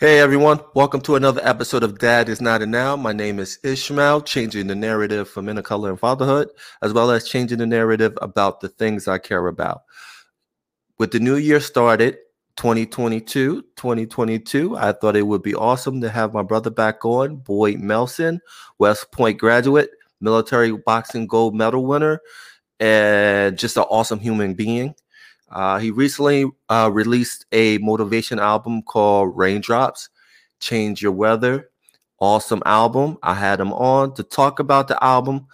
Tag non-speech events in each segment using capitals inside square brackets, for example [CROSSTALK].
Hey everyone, welcome to another episode of Dad is Not a Noun. My name is Ishmael, changing the narrative for men of color and fatherhood, as well as changing the narrative about the things I care about. With the new year started, 2022, 2022, I thought it would be awesome to have my brother back on, Boyd Melson, West Point graduate, military boxing gold medal winner, and just an awesome human being. Uh, he recently uh, released a motivation album called Raindrops Change Your Weather. Awesome album. I had him on to talk about the album,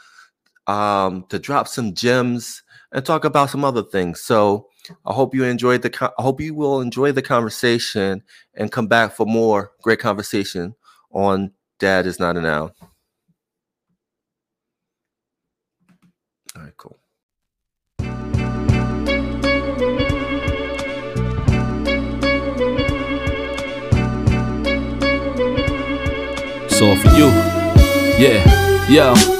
um, to drop some gems, and talk about some other things. So I hope you enjoyed the. I hope you will enjoy the conversation and come back for more great conversation on Dad is Not a Noun. All right, cool. All for you. Yeah, yo.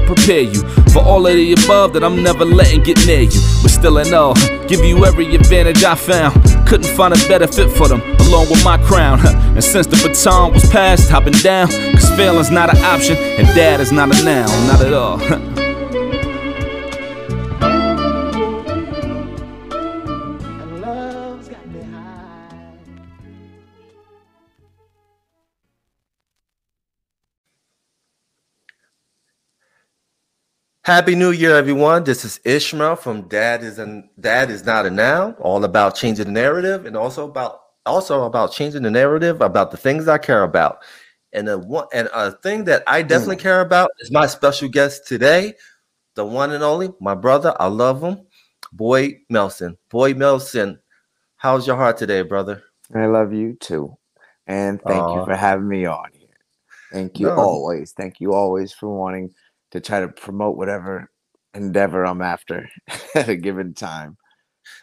prepare you for all of the above that I'm never letting get near you. But still in all, give you every advantage I found. Couldn't find a better fit for them, along with my crown. And since the baton was passed, I've been down. Cause failing's not an option, and dad is not a noun, not at all. Happy New Year, everyone. This is Ishmael from Dad is an Dad is not a noun, all about changing the narrative and also about also about changing the narrative about the things I care about. And a one and a thing that I definitely mm. care about is my special guest today, the one and only, my brother. I love him, Boyd Melson. Boyd Melson, how's your heart today, brother? I love you too. And thank you for having me on here. Thank you no. always. Thank you always for wanting to try to promote whatever endeavor I'm after [LAUGHS] at a given time.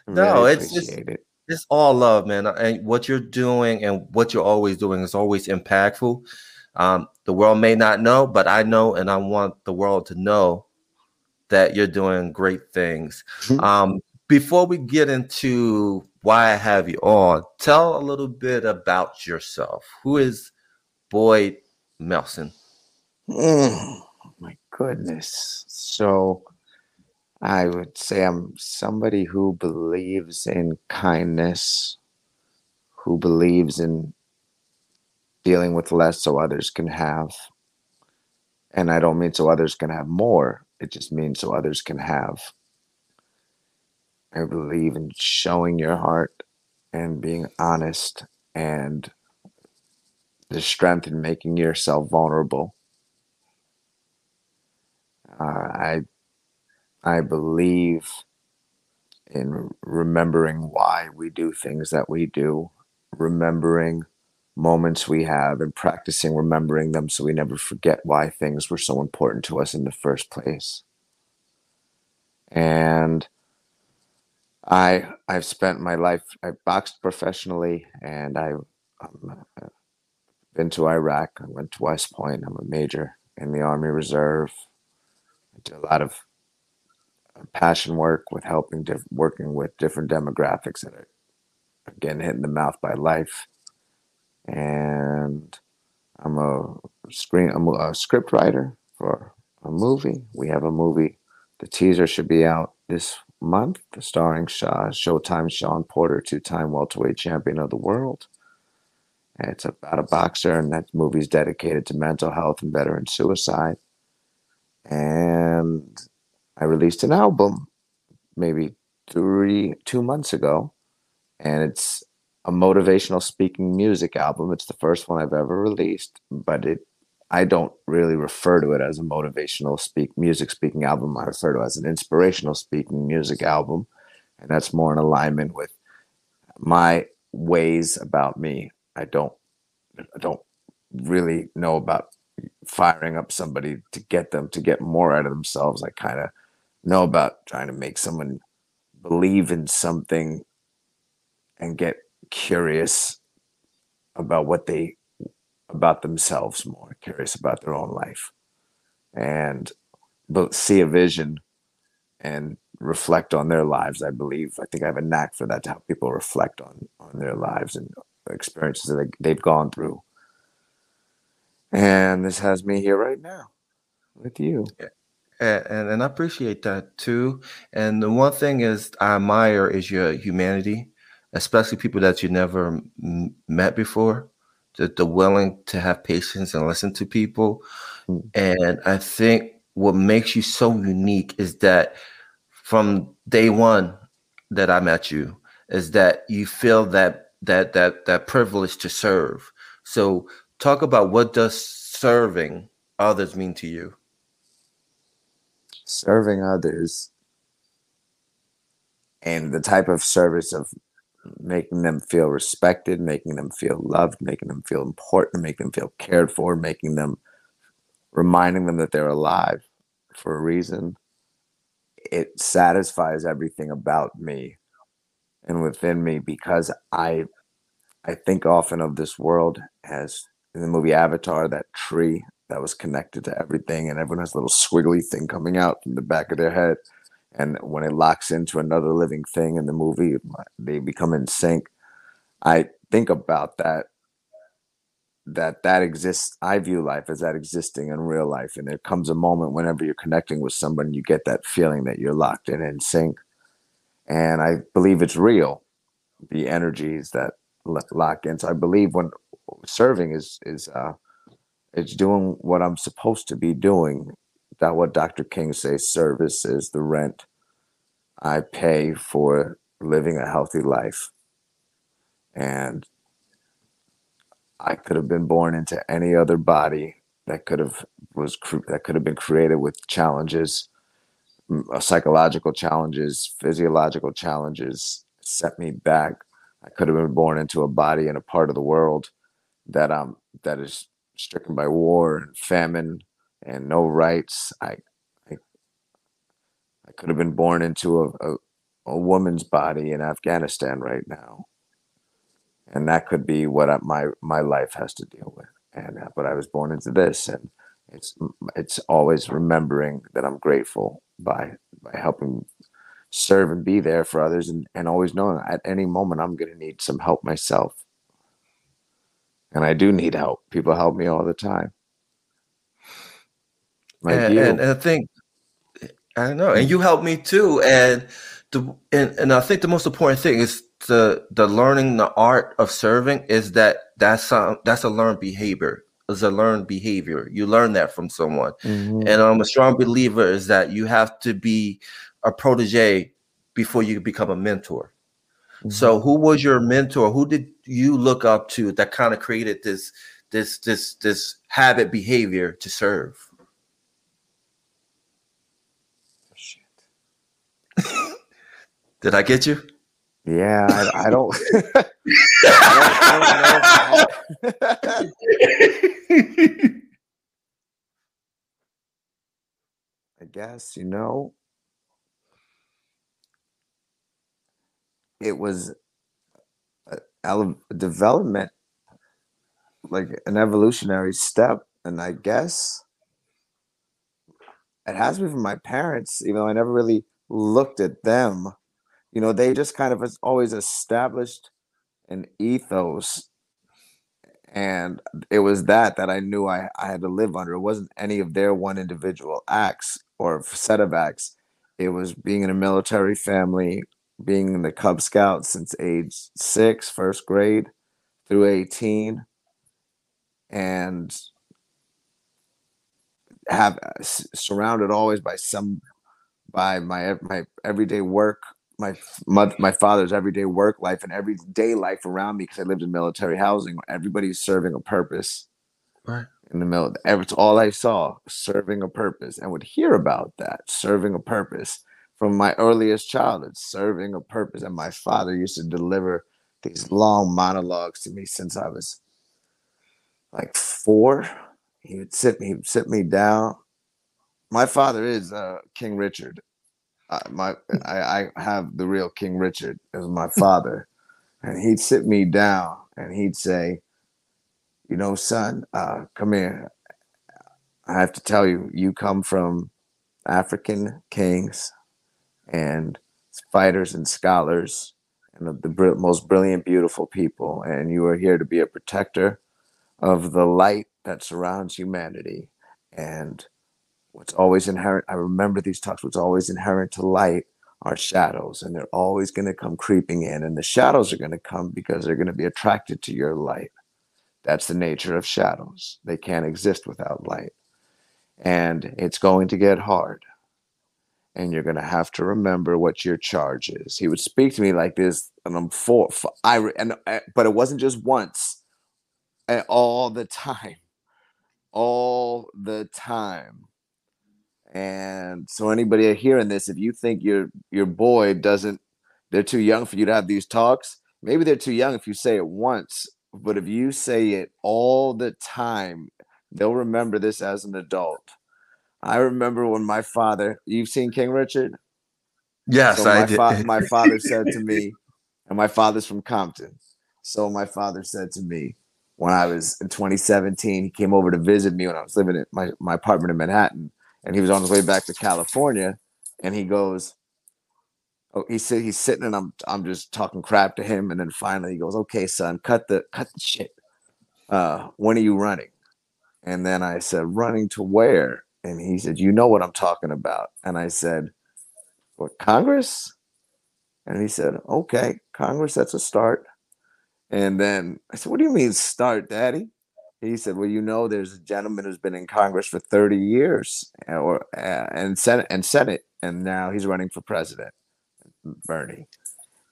I no, really it's just, it. it's all love, man. And what you're doing and what you're always doing is always impactful. Um, the world may not know, but I know, and I want the world to know that you're doing great things. [LAUGHS] Um, before we get into why I have you on, tell a little bit about yourself. Who is Boyd Melson? Mm goodness. So I would say I'm somebody who believes in kindness, who believes in dealing with less so others can have. And I don't mean so others can have more, it just means so others can have. I believe in showing your heart and being honest and the strength in making yourself vulnerable uh, I I believe in remembering why we do things that we do, remembering moments we have, and practicing remembering them so we never forget why things were so important to us in the first place. And I I've spent my life I boxed professionally, and I. Um, been to Iraq. I went to West Point. I'm a major in the Army Reserve. A lot of uh, passion work with helping, diff- working with different demographics that are again hit in the mouth by life. And I'm a screen, I'm a script writer for a movie. We have a movie. The teaser should be out this month, starring Shaw, Showtime Shawn Porter, two-time welterweight champion of the world. And it's about a boxer, and that movie is dedicated to mental health and veteran suicide and I released an album maybe three two months ago, and it's a motivational speaking music album. It's the first one I've ever released, but it I don't really refer to it as a motivational speak music speaking album. I refer to it as an inspirational speaking music album, and that's more in alignment with my ways about me. I don't I don't really know about firing up somebody to get them to get more out of themselves. I kind of know about trying to make someone believe in something and get curious about what they about themselves more curious about their own life. And but see a vision and reflect on their lives i believe. I think i have a knack for that to help people reflect on on their lives and experiences that they've gone through and this has me here right now with you and, and, and I appreciate that too. And the one thing is I admire is your humanity, especially people that you never m- met before. The, the willing to have patience and listen to people. Mm. And I think what makes you so unique is that from day one that I met you, is that you feel that that that that privilege to serve. So talk about what does serving others mean to you? serving others and the type of service of making them feel respected, making them feel loved, making them feel important, making them feel cared for, making them reminding them that they're alive for a reason. It satisfies everything about me and within me because I I think often of this world as in the movie Avatar, that tree that was connected to everything, and everyone has a little squiggly thing coming out from the back of their head. And when it locks into another living thing in the movie, they become in sync. I think about that. That that exists. I view life as that existing in real life, and there comes a moment whenever you're connecting with someone, you get that feeling that you're locked in in sync. And I believe it's real. The energies that lock in. So I believe when serving is is uh, it's doing what I'm supposed to be doing. That what Dr. King says service is the rent I pay for living a healthy life. And I could have been born into any other body that could have was that could have been created with challenges, uh, psychological challenges, physiological challenges set me back. I could have been born into a body in a part of the world that um that is stricken by war and famine and no rights. I, I, I could have been born into a, a, a woman's body in Afghanistan right now, and that could be what I, my my life has to deal with. And uh, but I was born into this, and it's it's always remembering that I'm grateful by by helping serve and be there for others, and and always knowing at any moment I'm going to need some help myself and I do need help. People help me all the time. Like and, and, and I think I don't know, and you help me too. And the and, and I think the most important thing is the the learning the art of serving is that that's some that's a learned behavior. Is a learned behavior. You learn that from someone. Mm-hmm. And I'm a strong believer is that you have to be a protege before you become a mentor. Mm-hmm. So who was your mentor? Who did you look up to that kind of created this this this this habit behavior to serve? Oh, [LAUGHS] did I get you? Yeah, I, I don't. [LAUGHS] I guess you know it was a, development, like an evolutionary step, and I guess it has been from my parents, even though I never really looked at them. You know, they just kind of always established an ethos and it was that that I knew I, I had to live under. It wasn't any of their one individual acts or set of acts. It was being in a military family, being in the Cub Scouts since age six, first grade through 18, and have uh, surrounded always by some by my my everyday work my my, my father's everyday work life and everyday life around me because I lived in military housing. Everybody's serving a purpose right. in the middle it's all I saw serving a purpose. And would hear about that serving a purpose from my earliest childhood, serving a purpose. And my father used to deliver these long monologues to me since I was like four. He would sit me, he would sit me down. My father is uh, King Richard. Uh, my I, I have the real King Richard as my father, and he'd sit me down and he'd say, "You know, son, uh, come here. I have to tell you, you come from African kings and fighters and scholars and the, the most brilliant, beautiful people, and you are here to be a protector of the light that surrounds humanity. And what's always inherent, I remember these talks, what's always inherent to light are shadows, and they're always going to come creeping in. And the shadows are going to come because they're going to be attracted to your light. That's the nature of shadows. They can't exist without light. And it's going to get hard. And you're going to have to remember what your charge is. He would speak to me like this, and I'm four. I and uh, but it wasn't just once, eh, all the time, all the time. And so anybody hearing this, if you think your your boy doesn't, they're too young for you to have these talks. Maybe they're too young if you say it once, but if you say it all the time, they'll remember this as an adult. I remember when my father, you've seen King Richard? Yes, so my I did. Fa- my [LAUGHS] father said to me, and my father's from Compton. So my father said to me when I was in 2017, he came over to visit me when I was living in my, my apartment in Manhattan, and he was on his way back to California, and he goes, Oh, he said he's sitting and I'm I'm just talking crap to him, and then finally he goes, Okay, son, cut the cut the shit. Uh, when are you running? And then I said, Running to where? And he said, You know what I'm talking about. And I said, What Congress? And he said, Okay, Congress, that's a start. And then I said, What do you mean start, Daddy? He said, Well, you know, there's a gentleman who's been in Congress for 30 years or uh, and Senate and Senate, and now he's running for president, Bernie.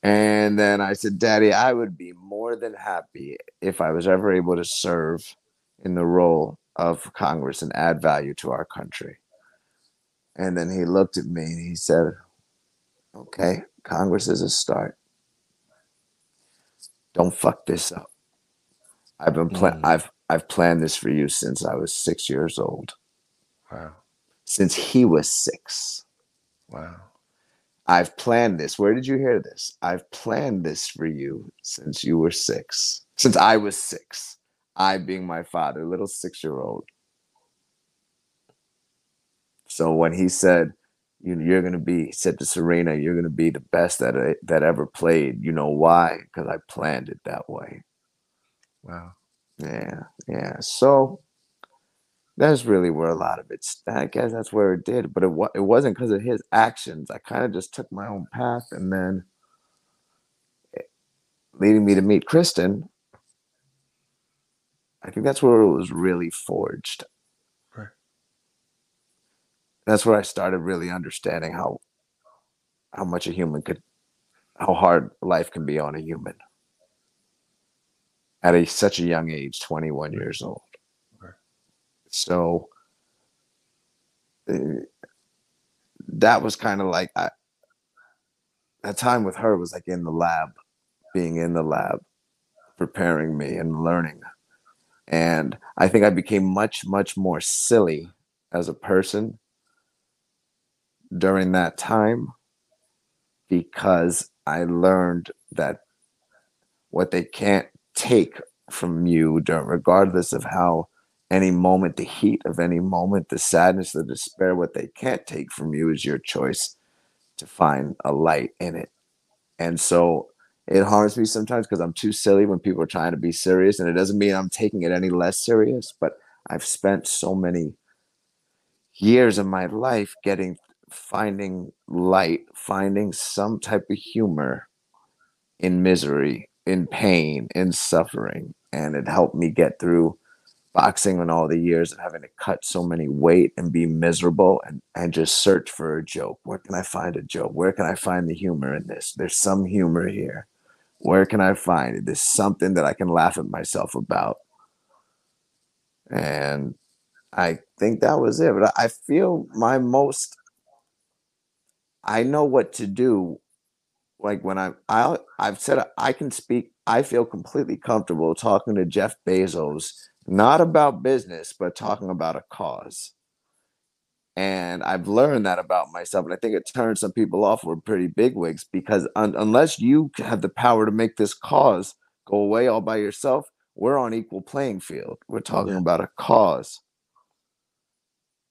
And then I said, Daddy, I would be more than happy if I was ever able to serve in the role of Congress and add value to our country. And then he looked at me and he said, Okay, Congress is a start. Don't fuck this up. I've been pla- Mm. I've I've planned this for you since I was six years old. Wow. Since he was six. Wow. I've planned this. Where did you hear this? I've planned this for you since you were six. Since I was six. I being my father, little six year old. So when he said, you, know, you're going to be, he said to Serena, you're going to be the best that, I, that ever played. You know why? Because I planned it that way. Wow. Yeah, yeah. So that's really where a lot of it. I guess that's where it did, but it wa- it wasn't because of his actions. I kind of just took my own path, and then it- leading me to meet Kristen. I think that's where it was really forged. Right. That's where I started really understanding how how much a human could, how hard life can be on a human at a such a young age, twenty one years old. Right. So uh, that was kind of like I, that time with her was like in the lab, being in the lab, preparing me and learning. And I think I became much, much more silly as a person during that time because I learned that what they can't take from you, regardless of how any moment, the heat of any moment, the sadness, the despair, what they can't take from you is your choice to find a light in it. And so it harms me sometimes because I'm too silly when people are trying to be serious. And it doesn't mean I'm taking it any less serious, but I've spent so many years of my life getting finding light, finding some type of humor in misery, in pain, in suffering. And it helped me get through boxing and all the years and having to cut so many weight and be miserable and, and just search for a joke. Where can I find a joke? Where can I find the humor in this? There's some humor here. Where can I find? There's something that I can laugh at myself about. And I think that was it. But I I feel my most I know what to do. Like when I'm, I, I've said I can speak. I feel completely comfortable talking to Jeff Bezos not about business, but talking about a cause. And I've learned that about myself. And I think it turns some people off with pretty big wigs because un- unless you have the power to make this cause go away all by yourself, we're on equal playing field. We're talking Yeah. about a cause.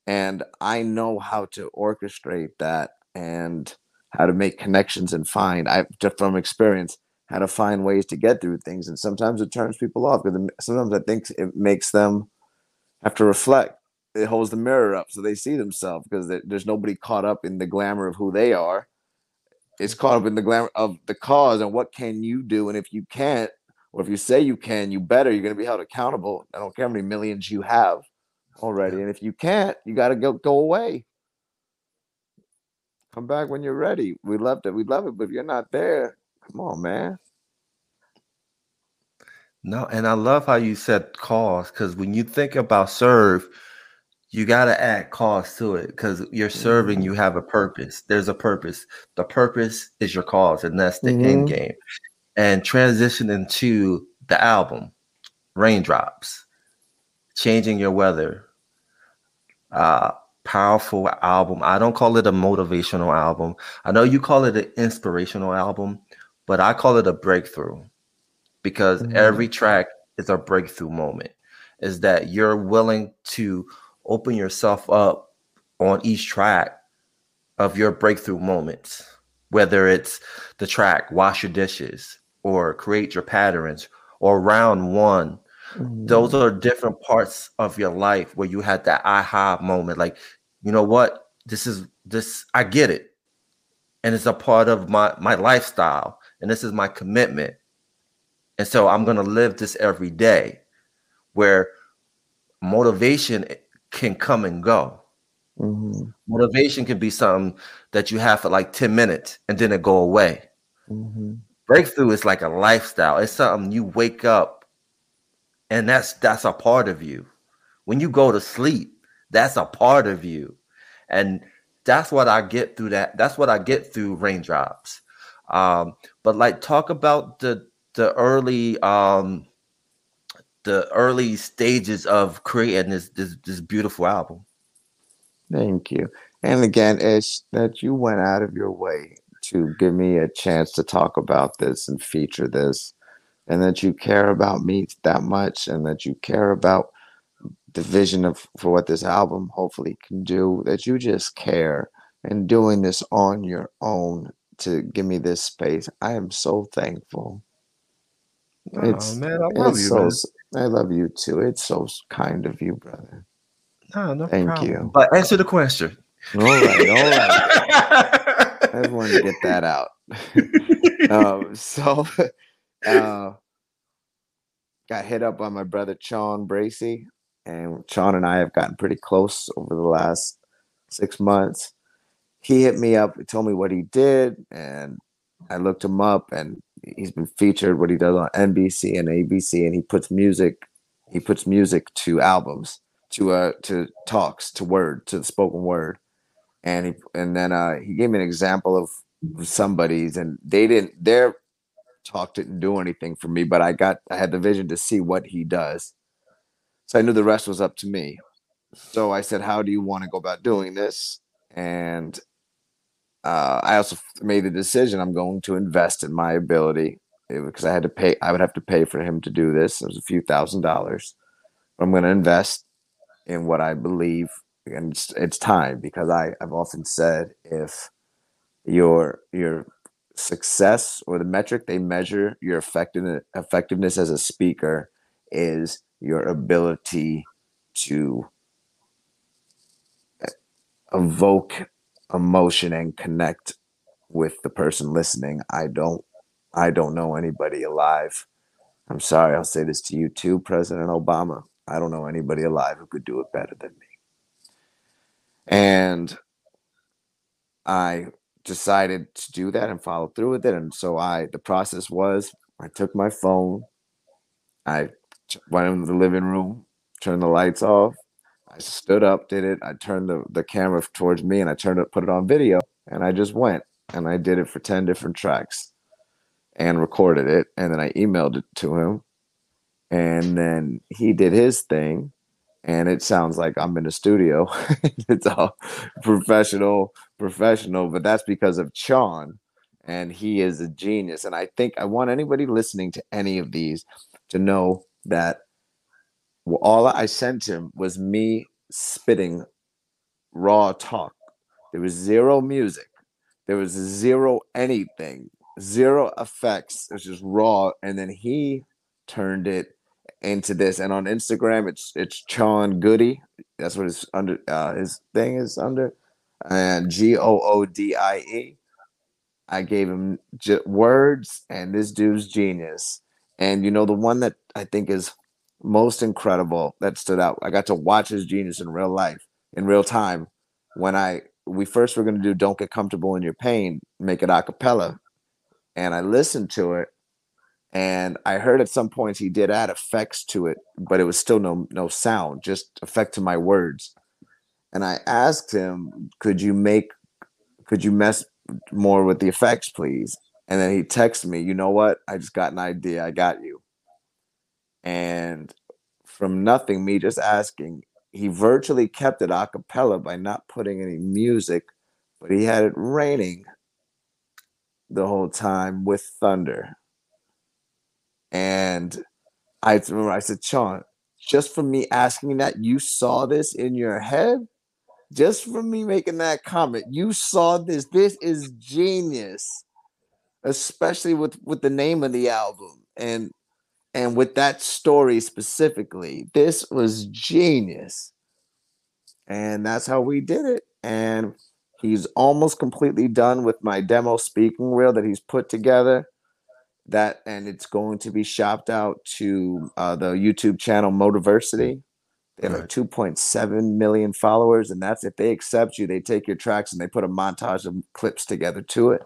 And I know how to orchestrate that and how to make connections and find, I just from experience, how to find ways to get through things. And sometimes it turns people off because sometimes I think it makes them have to reflect. It holds the mirror up so they see themselves because there's nobody caught up in the glamour of who they are. It's caught up in the glamour of the cause and what can you do. And if you can't, or if you say you can, you better, you're going to be held accountable. I don't care how many millions you have already. And if you can't, you got to go, go away. Come back when you're ready. We love it. We love it. But if you're not there, come on, man. No, and I love how you said cause because when you think about serve, you got to add cause to it because you're serving, you have a purpose. There's a purpose. The purpose is your cause, and that's the Mhm. end game. And transition into the album, Raindrops, Changing Your Weather. Uh, powerful album. I don't call it a motivational album. I know you call it an inspirational album, but I call it a breakthrough because Mhm. every track is a breakthrough moment. Is that you're willing to open yourself up on each track of your breakthrough moments, whether it's the track Wash Your Dishes or Create Your Patterns or Round One. Those mm-hmm. are different parts of your life where you had that aha moment. Like, you know what? This is this, I get it. And it's a part of my my lifestyle. And this is my commitment. And so I'm gonna live this every day where motivation can come and go. Mhm. Motivation can be something that you have for like 10 minutes and then it go away. Mhm. Breakthrough is like a lifestyle. It's something you wake up and that's that's a part of you. When you go to sleep, that's a part of you. And that's what I get through that. That's what I get through raindrops. Um, but like talk about the the early um the early stages of creating this this, this beautiful album. Thank you. And again, it's that you went out of your way to give me a chance to talk about this and feature this, and that you care about me that much, and that you care about the vision of for what this album hopefully can do. That you just care and doing this on your own to give me this space. I am so thankful. It's- oh man, I love It's you, so, man. s- I love you too. It's so kind of you, brother. No, no Thank problem. you. But answer the question. All right, all right. I just wanted to get that out. [LAUGHS] um, so, [LAUGHS] uh, got hit up by my brother Sean Bracy, and Sean and I have gotten pretty close over the last six months. He hit me up, told me what he did, and I looked him up, and he's been featured what he does on NBC and ABC, and he puts music, he puts music to albums, to uh, to talks, to word, to the spoken word. And he and then uh he gave me an example of somebody's and they didn't their talk didn't do anything for me but i got i had the vision to see what he does. So i knew the rest was up to me. So i said how do you want to go about doing this? And uh, i also made the decision i'm going to invest in my ability because i had to pay i would have to pay for him to do this. It was a few thousand dollars. But i'm going to invest in what i believe and it's, it's time because I, I've often said if your your success or the metric they measure your effectiveness effectiveness as a speaker is your ability to evoke emotion and connect with the person listening. I don't I don't know anybody alive. I'm sorry, I'll say this to you too, President Obama. I don't know anybody alive who could do it better than me. And I decided to do that and follow through with it. And so I, the process was I took my phone, I went into the living room, turned the lights off. I stood up, did it. I turned the, the camera towards me and I turned it, put it on video, and I just went and I did it for 10 different tracks and recorded it. And then I emailed it to him. and then he did his thing and it sounds like i'm in a studio [LAUGHS] it's all professional professional but that's because of Chon and he is a genius and i think i want anybody listening to any of these to know that all i sent him was me spitting raw talk there was zero music there was zero anything zero effects it's just raw and then he turned it into this. And on Instagram, it's it's Chon Goody. That's what his under uh, his thing is under, and G O O D I E. I gave him j- words, and this dude's genius. And you know the one that I think is most incredible that stood out. I got to watch his genius in real life, in real time, when I we first were going to do "Don't Get Comfortable in Your Pain," make it a cappella, and I listened to it, and I heard at some points he did add effects to it, but it was still no no sound, just effect to my words. And I asked him, "Could you make, could you mess more with the effects, please?" And then he texted me, "You know what? I just got an idea. I got you." And from nothing, me just asking, he virtually kept it a cappella by not putting any music, but he had it raining the whole time with thunder. And I remember I said, Chon, just from me asking that, you saw this in your head? Just from me making that comment, you saw this. This is genius, especially with with the name of the album and and with that story specifically. This was genius, and that's how we did it. And he's almost completely done with my demo speaking reel that he's put together that and it's going to be shopped out to uh, the YouTube channel Motiversity. They have right. like 2.7 million followers, and that's if they accept you, they take your tracks and they put a montage of clips together to it.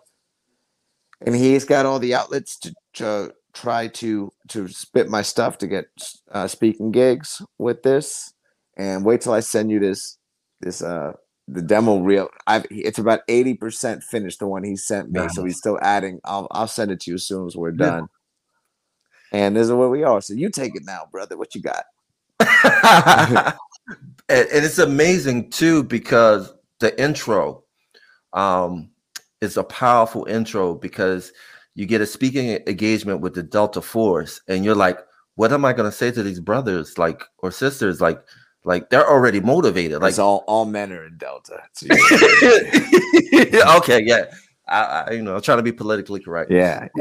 And he's got all the outlets to, to try to to spit my stuff to get uh, speaking gigs with this. And wait till I send you this this uh the demo reel. I've it's about eighty percent finished. The one he sent me, so he's still adding. I'll I'll send it to you as soon as we're done. Yeah. And this is where we are. So you take it now, brother. What you got? [LAUGHS] and, and it's amazing too because the intro um is a powerful intro because you get a speaking engagement with the Delta Force, and you're like, what am I going to say to these brothers, like or sisters, like? Like they're already motivated. Like it's all all men are in Delta. [LAUGHS] okay, yeah. I, I, you know, I'm trying to be politically correct. Yeah. [LAUGHS]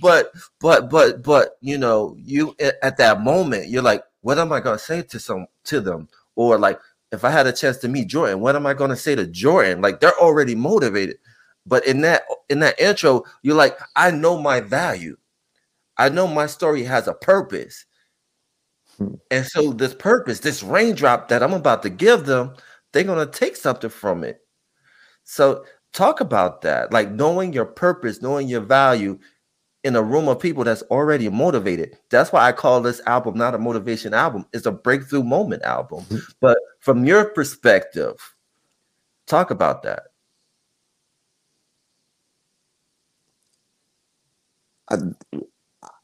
but but but but you know, you at that moment, you're like, what am I gonna say to some to them? Or like if I had a chance to meet Jordan, what am I gonna say to Jordan? Like they're already motivated. But in that in that intro, you're like, I know my value. I know my story has a purpose. Hmm. And so this purpose, this raindrop that I'm about to give them, they're going to take something from it. So talk about that, like knowing your purpose, knowing your value in a room of people that's already motivated. That's why I call this album not a motivation album, it's a breakthrough moment album. Mm-hmm. But from your perspective, talk about that.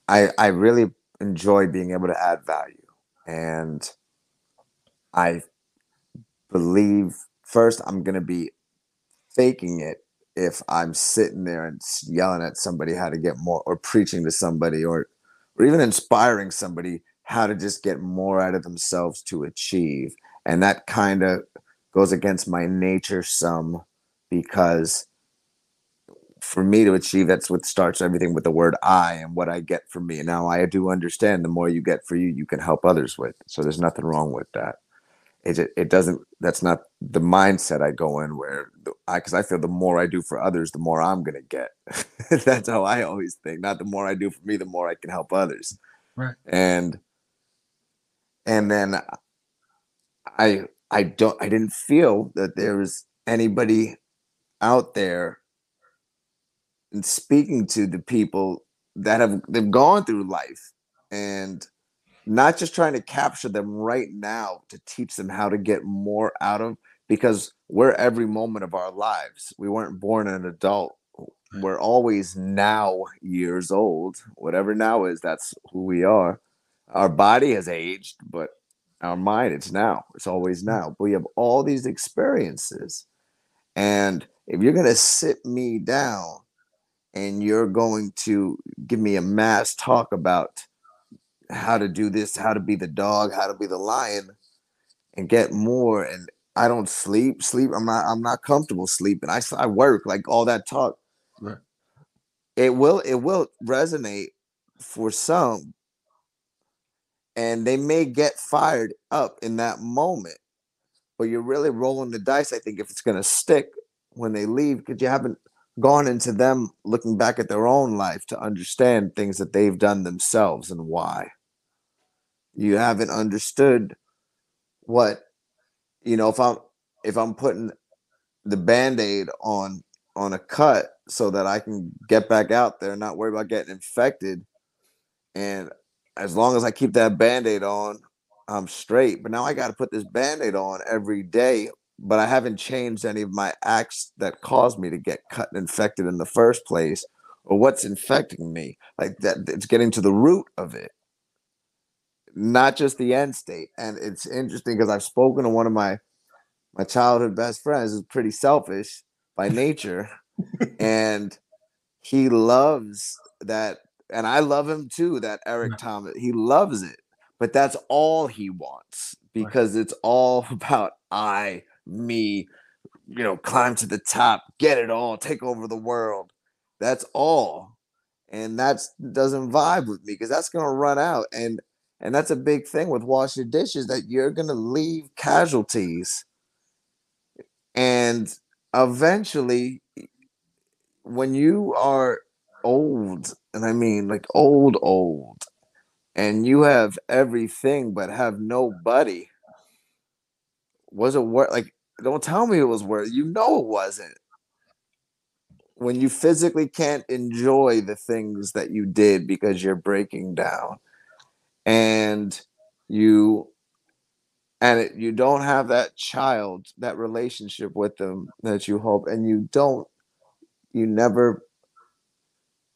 I I really enjoy being able to add value. And I believe first I'm to be faking it if I'm sitting there and yelling at somebody how to get more or preaching to somebody or or even inspiring somebody how to just get more out of themselves to achieve. And that kind of goes against my nature some because for me to achieve, that's what starts everything with the word I and what I get for me. Now, I do understand the more you get for you, you can help others with. So there's nothing wrong with that. It, it doesn't, that's not the mindset I go in where I, cause I feel the more I do for others, the more I'm going to get. [LAUGHS] that's how I always think. Not the more I do for me, the more I can help others. Right. And, and then I, I don't, I didn't feel that there was anybody out there and speaking to the people that have they've gone through life and not just trying to capture them right now to teach them how to get more out of because we're every moment of our lives we weren't born an adult we're always now years old. Whatever now is, that's who we are. Our body has aged, but our mind, it's now. It's always mm. now. But we have all these experiences. And if you're going to sit me down and you're going to give me a mass talk about how to do this, how to be the dog, how to be the lion, and get more. And I don't sleep, sleep. I'm not. I'm not comfortable sleeping. I I work like all that talk. Right. It will. It will resonate for some, and they may get fired up in that moment. But you're really rolling the dice. I think if it's going to stick when they leave, because you haven't gone into them looking back at their own life to understand things that they've done themselves and why. You haven't understood what you know if I'm if I'm putting the band-aid on on a cut so that I can get back out there and not worry about getting infected. And as long as I keep that band-aid on, I'm straight. But now I got to put this band-aid on every day but I haven't changed any of my acts that caused me to get cut and infected in the first place, or what's infecting me. Like that, it's getting to the root of it, not just the end state. And it's interesting because I've spoken to one of my my childhood best friends, who's pretty selfish by nature, [LAUGHS] and he loves that, and I love him too. That Eric Thomas, he loves it, but that's all he wants because it's all [LAUGHS] about I me, you know, climb to the top, get it all, take over the world. That's all. And that doesn't vibe with me because that's gonna run out. And and that's a big thing with wash your dishes that you're gonna leave casualties. And eventually, when you are old, and I mean like old, old, and you have everything but have nobody, was it worth like don't tell me it was worth. You know it wasn't. When you physically can't enjoy the things that you did because you're breaking down, and you and it, you don't have that child, that relationship with them that you hope, and you don't, you never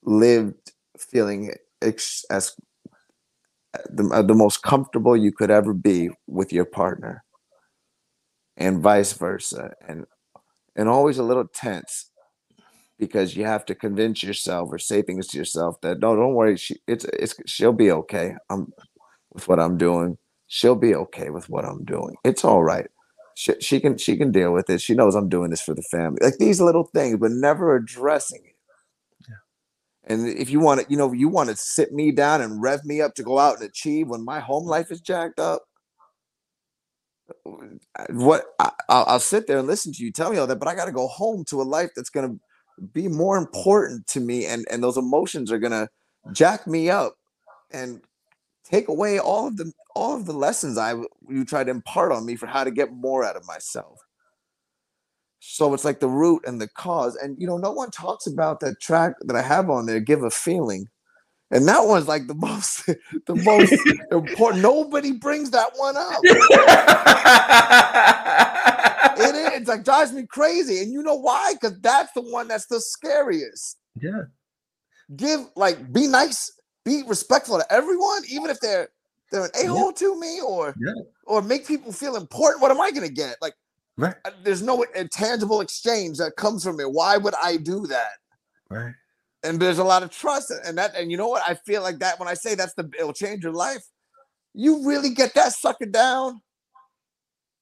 lived feeling ex- as the, the most comfortable you could ever be with your partner and vice versa and and always a little tense because you have to convince yourself or say things to yourself that no don't worry she it's it's she'll be okay i'm with what i'm doing. She'll be okay with what i'm doing. It's all right. She, she can she can deal with it. She knows i'm doing this for the family. Like these little things but never addressing it. Yeah. and if you want to you know you want to sit me down and rev me up to go out and achieve when my home life is jacked up what I, will sit there and listen to you tell me all that, but I got to go home to a life that's going to be more important to me, and and those emotions are going to jack me up and take away all of the all of the lessons I you try to impart on me for how to get more out of myself. So it's like the root and the cause, and you know, no one talks about that track that I have on there. Give a feeling and that one's like the [LAUGHS] most the most important. Nobody brings that one up. it is it's like drives me crazy. And you know why? Because that's the one that's the scariest. Yeah. Give like be nice, be respectful to everyone, even if they're they're an a-hole yeah. to me or yeah. or make people feel important. What am I gonna get? Like right. There's no tangible exchange that comes from it. Why would I do that? Right and there's a lot of trust and that and you know what? I feel like that when i say that's the it'll change your life you really get that sucker down.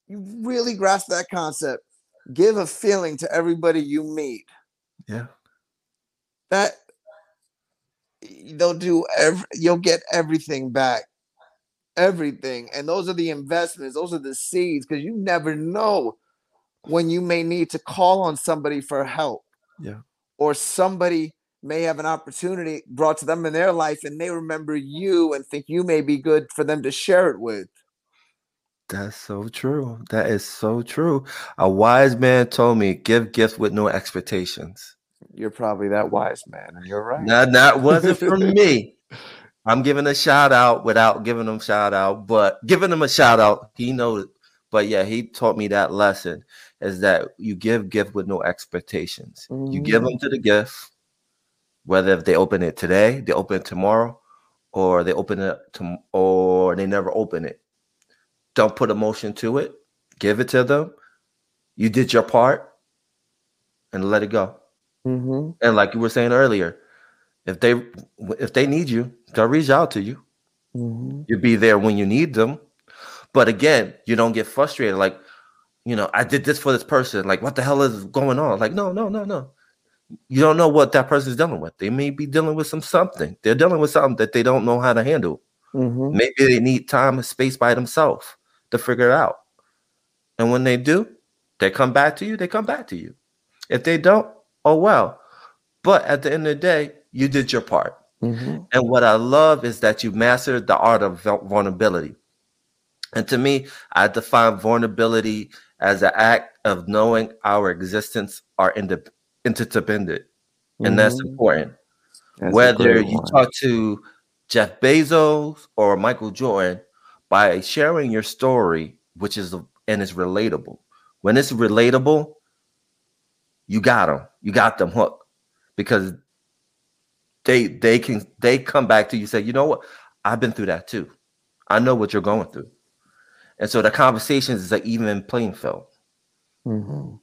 You really grasp that concept. Give a feeling to everybody you meet. Yeah. That they'll do every, you'll get everything back. Everything and those are the investments those are the seeds because you never know when you may need to call on somebody for help yeah. or somebody may have an opportunity brought to them in their life and they remember you and think you may be good for them to share it with. That's so true. That is so true. A wise man told me, give gifts with no expectations. You're probably that wise man, and you're right. That, that wasn't from [LAUGHS] me. I'm giving a shout out without giving him shout out, but giving him a shout out, he knows. But yeah, he taught me that lesson is that you give gift with no expectations. Mm-hmm. You give mm. them to the gift, Whether if they open it today, they open it tomorrow, or they open it to, or they never open it. Don't put emotion to it. Give it to them. You did your part, and let it go. Mm-hmm. And like you were saying earlier, if they if they need you, they'll reach out to you. Mm-hmm. You'll be there when you need them. But again, you don't get frustrated. Like, you know, I did this for this person. Like, what the hell is going on? Like, no, no, no, no. You don't know what that person's dealing with. They may be dealing with some something. They're dealing with something that they don't know how to handle. Mm-hmm. Maybe they need time and space by themselves to figure it out. And when they do, they come back to you, they come back to you. If they don't, oh well. But at the end of the day, you did your part. Mm-hmm. And what I love is that you mastered the art of vulnerability. And to me, I define vulnerability as an act of knowing our existence our inde- interdependent. And that's Mhm. important. That's Whether you one. talk to Jeff Bezos or Michael Jordan, by sharing your story, which is and it's relatable. When it's relatable, you got them. You got them hooked because they they can they come back to you and say, you know what, I've been through that too. I know what you're going through, and so the conversations is an even playing field. Mhm.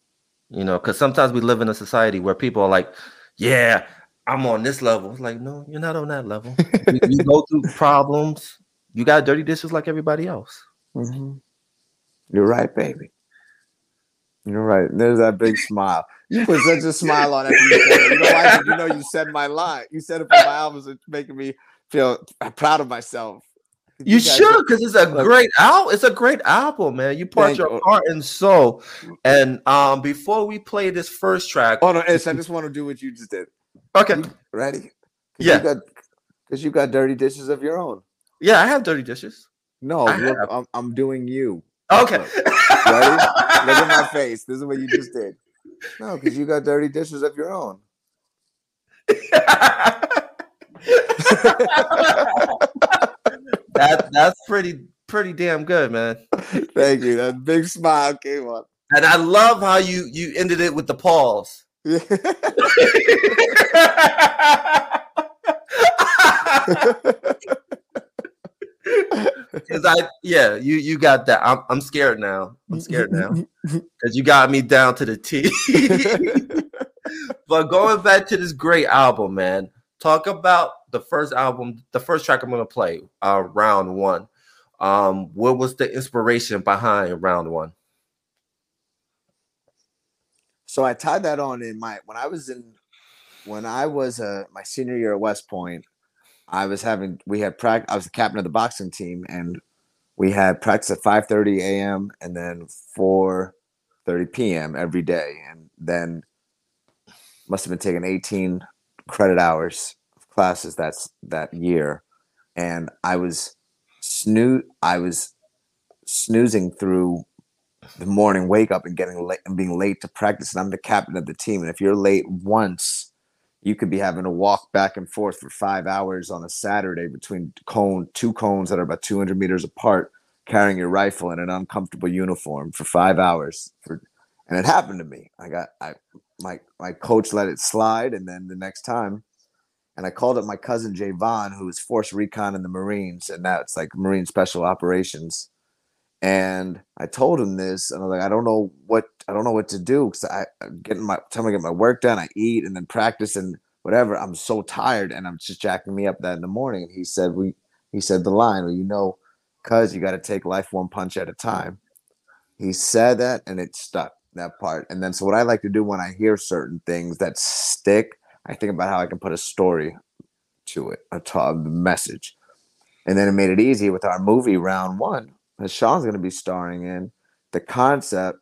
You know, because sometimes we live in a society where people are like, "Yeah, I'm on this level." It's like, no, you're not on that level. [LAUGHS] you, you go through problems. You got dirty dishes like everybody else. Mhm. You're right, baby. You're right. There's that big smile. You put such a smile on after you said it. You know why? You know you said my line. You said it for my albums. It's making me feel proud of myself. You, guys- should, because it's a look- great album. It's a great album, man. You poured Thank your you. heart and soul. And um, before we play this first track, Hold on, Ish, I just want to do what you just did. okay, Ready? 'Cause Yeah. You got, because you got dirty dishes of your own. yeah, I have dirty dishes. No, look. I'm, I'm doing you. Okay, Ready? Look at my [LAUGHS] face. This is what you just did. No, because you got dirty dishes of your own. [LAUGHS] [LAUGHS] that that's pretty pretty damn good, man. [LAUGHS] Thank you. That big smile came up. And I love how you you ended it with the pause. [LAUGHS] Cause I yeah, you you got that. I'm I'm scared now. I'm scared now. [LAUGHS] Cause you got me down to the T. but going back to this great album, man. Talk about the first album, the first track I'm gonna play, uh, round one. Um, what was the inspiration behind round one? so I tied that on in my when I was in when I was uh, my senior year at West Point. I was having we had practice. I was the captain of the boxing team, and we had practice at five thirty a.m. and then four thirty p.m. every day, and then must have been taking eighteen credit hours classes that's that year, and I was snoo I was snoozing through the morning wake up and getting late and being late to practice, and I'm the captain of the team, and if you're late once you could be having to walk back and forth for five hours on a Saturday between cone two cones that are about 200 meters apart, carrying your rifle in an uncomfortable uniform for five hours. For and it happened to me. I got I my my coach let it slide, and then the next time, and I called up my cousin Jay Vaughn, who was force recon in the Marines, and it's like Marine Special Operations. And I told him this, and I was like, I don't know what I don't know what to do because I getting my time to get my work done. I eat and then practice and whatever. I'm so tired, and I'm just jacking me up that in the morning. And he said, we he said the line, well, you know, cuz you got to take life one punch at a time. He said that, and it stuck that part. And then so what I like to do when I hear certain things that stick, I think about how I can put a story to it, a message. And then it made it easy with our movie round one that Sean's going to be starring in. The concept,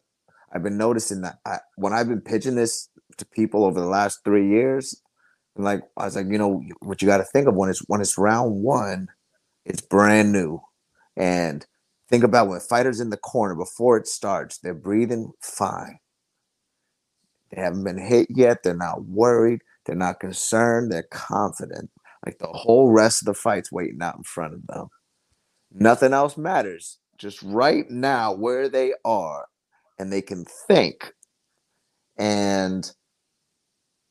I've been noticing that I, when I've been pitching this to people over the last three years, and like I was like, you know, what you got to think of when it's when it's round one, it's brand new, and think about when fighters in the corner before it starts, they're breathing fine. They haven't been hit yet. They're not worried. They're not concerned. They're confident. Like the whole rest of the fight's waiting out in front of them. Nothing else matters. Just right now, where they are, and they can think. And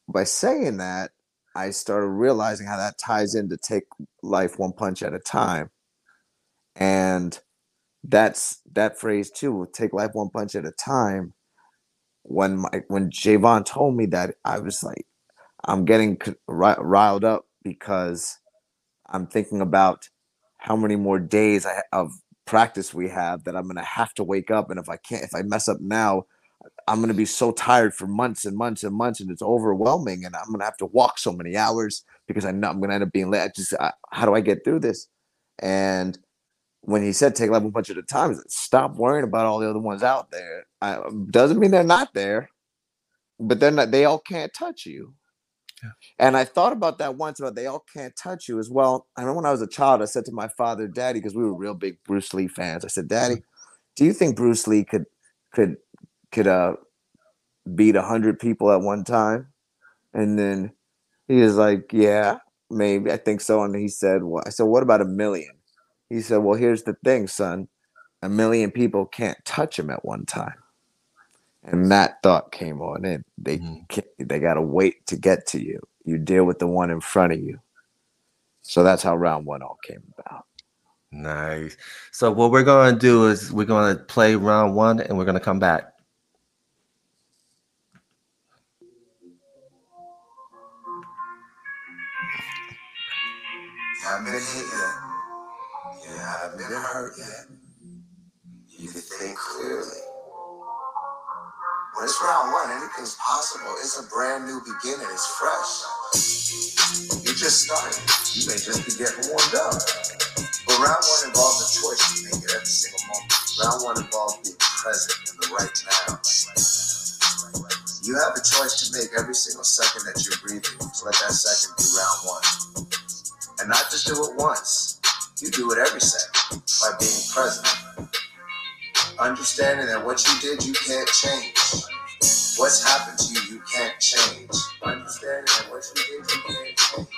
by saying that, I started realizing how that ties in to take life one punch at a time. And that's that phrase too, take life one punch at a time. When my when Javon told me that, I was like, I'm getting riled up because I'm thinking about how many more days of practice we have that I'm gonna have to wake up, and if I can't, if I mess up now, I'm gonna be so tired for months and months and months, and it's overwhelming, and I'm gonna have to walk so many hours because I know I'm gonna end up being late. I just I, how do I get through this? And when he said take life one punch at a time, said, stop worrying about all the other ones out there. I, um, doesn't mean they're not there, but they're not. They all can't touch you. Yeah. And I thought about that once about they all can't touch you as well. I remember when I was a child, I said to my father, Daddy, because we were real big Bruce Lee fans. I said, Daddy, do you think Bruce Lee could could could uh beat a hundred people at one time? And then he was like, Yeah, maybe I think so. And he said, Well, I said, What about a million? He said, Well, here's the thing, son. A million people can't touch him at one time. And that thought came on in. They mm-hmm. they gotta wait to get to you. You deal with the one in front of you. So that's how round one all came about. Nice. So what we're gonna do is we're gonna play round one and we're gonna come back. Haven't been hit yet. You haven't been hurt yet. You can think clearly. When it's round one, anything's possible. It's a brand new beginning. It's fresh. You just started. You may just be getting warmed up. But round one involves a choice you make at every single moment. Round one involves being present in the right now. You have a choice to make every single second that you're breathing. So let that second be round one. And not just do it once, you do it every second by being present. Understanding that what you did, you can't change. What's happened to you, you can't change. Understanding that what you did, you can't change.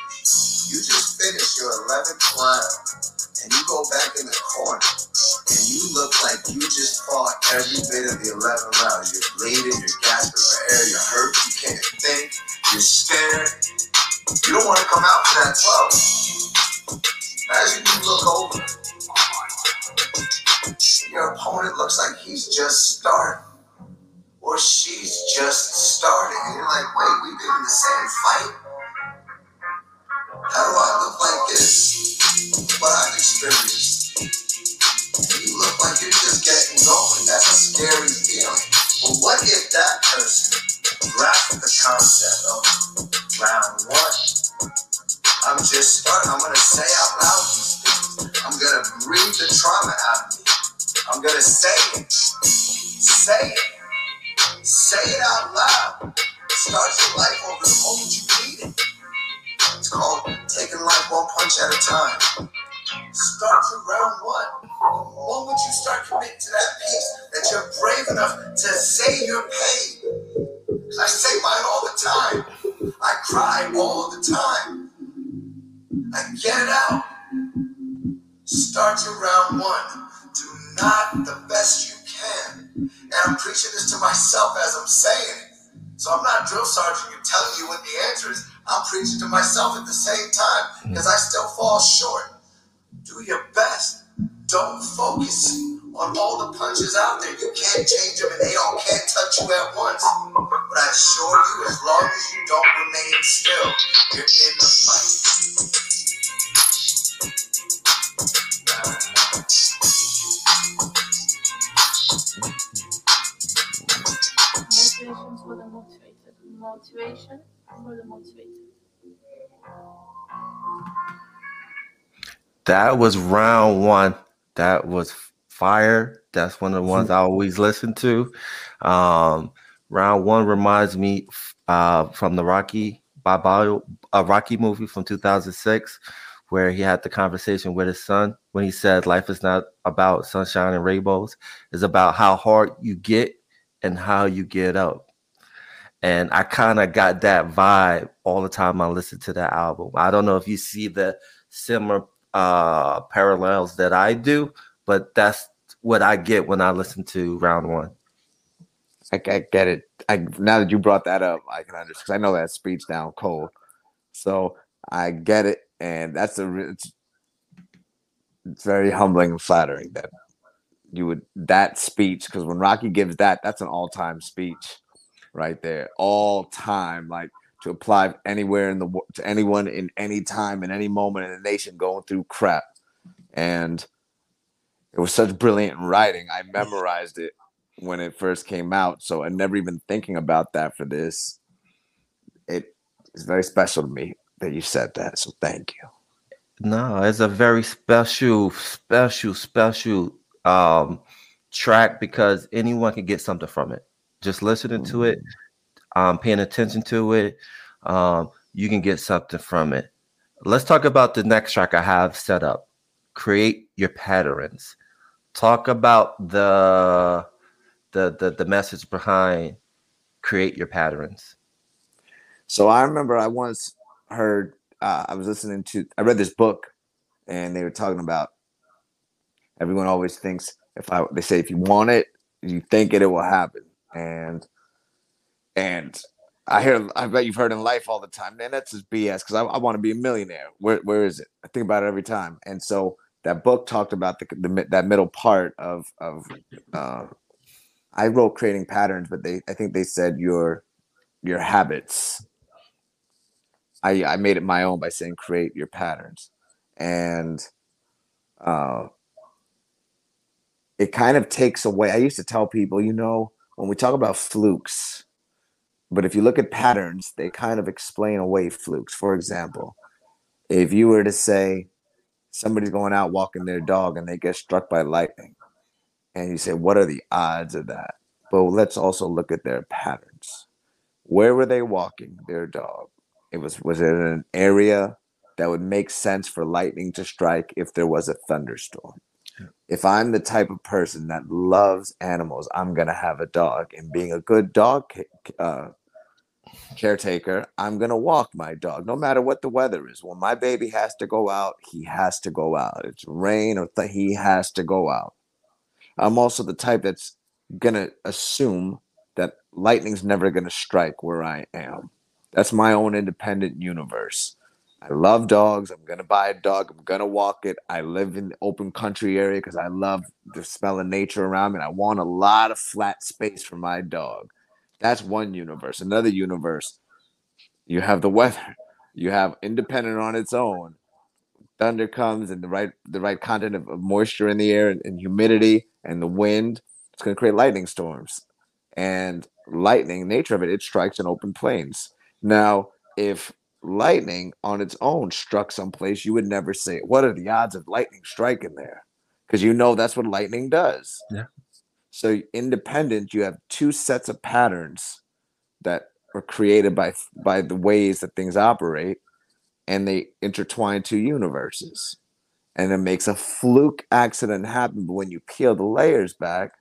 You just finished your 11th round and you go back in the corner and you look like you just fought every bit of the 11 rounds. You're bleeding, you're gasping for air, you're hurt, you can't think, you're scared. You don't want to come out for that 12. Imagine you look over. Your opponent looks like he's just starting. Or she's just starting. And you're like, wait, we've been in the same fight? How do I look like this? What I've experienced. You look like you're just getting going. That's a scary feeling. But what if that person grasped the concept of round one. I'm just starting. I'm gonna say out loud these things. I'm gonna breathe the trauma out of me. I'm gonna say it. Say it. Say it out loud. Start your life over the moment you need it. It's called taking life one punch at a time. Start your round one. The moment you start committing to that piece, that you're brave enough to say your pain. I say mine all the time. I cry all the time. I get it out. Start your round one. Not the best you can. And I'm preaching this to myself as I'm saying it. So I'm not drill sergeant You're telling you what the answer is. I'm preaching to myself at the same time hmm. because I still fall short. Do your best. Don't focus on all the punches out there. You can't change them and they all can't touch you at once. But I assure you, as long as you don't remain still, you're in the fight. Motivation for the motivated. That was round one. That was fire. That's one of the ones I always listen to. Um, round one reminds me uh, from the Rocky Balboa, a Rocky movie from 2006, where he had the conversation with his son when he said, "Life is not about sunshine and rainbows; it's about how hard you get and how you get up." And I kind of got that vibe all the time I listen to that album. I don't know if you see the similar uh, parallels that I do, but that's what I get when I listen to round one. I, I get it. I now that you brought that up, I can understand. because I know that speech down cold. So I get it, and that's a re- it's, it's very humbling and flattering that you would that speech because when Rocky gives that, that's an all time speech right there, all time, like to apply anywhere in the to anyone in any time in any moment in the nation going through crap, and it was such brilliant writing. I memorized it when it first came out, so I never even thinking about that for this. It is very special to me that you said that, so thank you. No, it's a very special, special, special um track because anyone can get something from it. Just listening to it, um, paying attention to it, um, you can get something from it. Let's talk about the next track I have set up. Create your patterns. Talk about the the the, the message behind create your patterns. So I remember I once heard uh, I was listening to I read this book and they were talking about everyone always thinks if I they say if you want it, you think it, it will happen. And and I hear I bet you've heard in life all the time, man, that's just BS because I, I want to be a millionaire. Where where is it? I think about it every time. And so that book talked about the, the that middle part of of uh, I wrote creating patterns, but they I think they said your your habits. I I made it my own by saying create your patterns, and uh, it kind of takes away. I used to tell people, you know, when we talk about flukes, but if you look at patterns, they kind of explain away flukes. For example, if you were to say somebody's going out walking their dog and they get struck by lightning, and you say, what are the odds of that? But let's also look at their patterns. Where were they walking their dog? It was was it an area that would make sense for lightning to strike if there was a thunderstorm? If I'm the type of person that loves animals, I'm gonna have a dog, and being a good dog uh, caretaker, I'm gonna walk my dog, no matter what the weather is. When my baby has to go out, he has to go out. It's rain or th- he has to go out. I'm also the type that's gonna assume that lightning's never gonna strike where I am. That's my own independent universe. I love dogs. I'm gonna buy a dog. I'm gonna walk it. I live in the open country area because I love the smell of nature around me. And I want a lot of flat space for my dog. That's one universe. Another universe, you have the weather. You have independent on its own. Thunder comes and the right the right content of, of moisture in the air and, and humidity and the wind. It's gonna create lightning storms. And lightning, nature of it, it strikes in open plains. Now, if lightning on its own struck someplace, you would never say, What are the odds of lightning striking there? Because you know that's what lightning does. Yeah. So, independent, you have two sets of patterns that are created by by the ways that things operate, and they intertwine two universes. And it makes a fluke accident happen. But when you peel the layers back,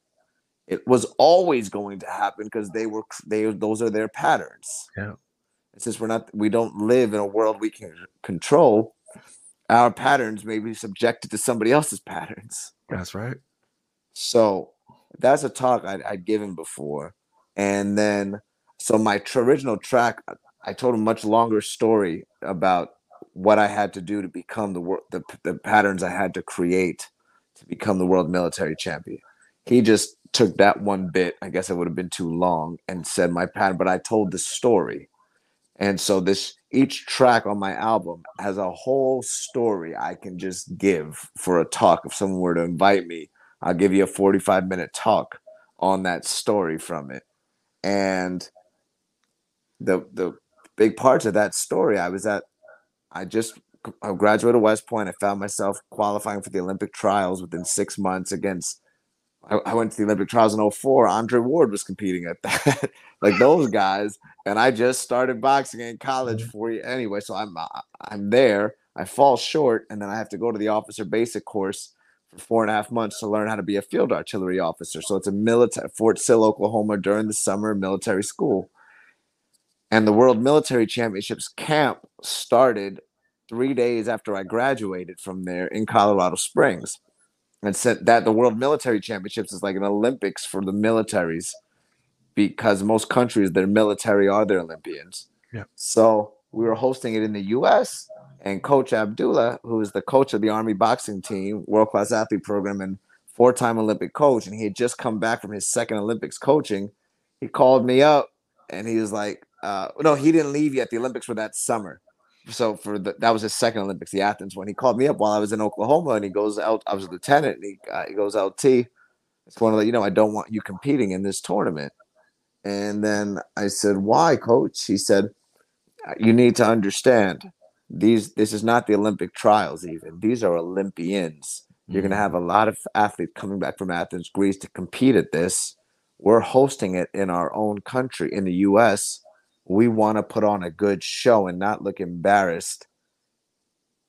it was always going to happen because they were they those are their patterns. Yeah. And since we're not we don't live in a world we can control, our patterns may be subjected to somebody else's patterns. That's right. So that's a talk I'd, I'd given before. And then, so my tr- original track, I told a much longer story about what I had to do to become the world, the, the patterns I had to create to become the world military champion. He just took that one bit, I guess it would have been too long, and said my pattern, but I told the story. And so this each track on my album has a whole story I can just give for a talk. If someone were to invite me, I'll give you a 45 minute talk on that story from it. And the the big parts of that story, I was at I just I graduated West Point. I found myself qualifying for the Olympic trials within six months against I, I went to the Olympic trials in 04. Andre Ward was competing at [LAUGHS] that, like those guys. And I just started boxing in college mm-hmm. for you anyway. So I'm I'm there. I fall short, and then I have to go to the officer basic course for four and a half months to learn how to be a field artillery officer. So it's a military Fort Sill, Oklahoma, during the summer military school. And the World Military Championships camp started three days after I graduated from there in Colorado Springs and said that the World Military Championships is like an Olympics for the militaries because most countries, their military are their Olympians. Yeah. So we were hosting it in the U.S. and Coach Abdullah, who is the coach of the Army boxing team, world class athlete program, and four time Olympic coach, and he had just come back from his second Olympics coaching. He called me up and he was like, uh, "No, he didn't leave yet. The Olympics were that summer." So for the that was his second Olympics, the Athens one. He called me up while I was in Oklahoma, and he goes out. I was a lieutenant, and he, uh, he goes out. T. It's one of the you know I don't want you competing in this tournament. And then I said, "Why, coach?" He said, "You need to understand these. This is not the Olympic trials. Even these are Olympians. You're going to have a lot of athletes coming back from Athens, Greece, to compete at this. We're hosting it in our own country, in the U.S." we want to put on a good show and not look embarrassed.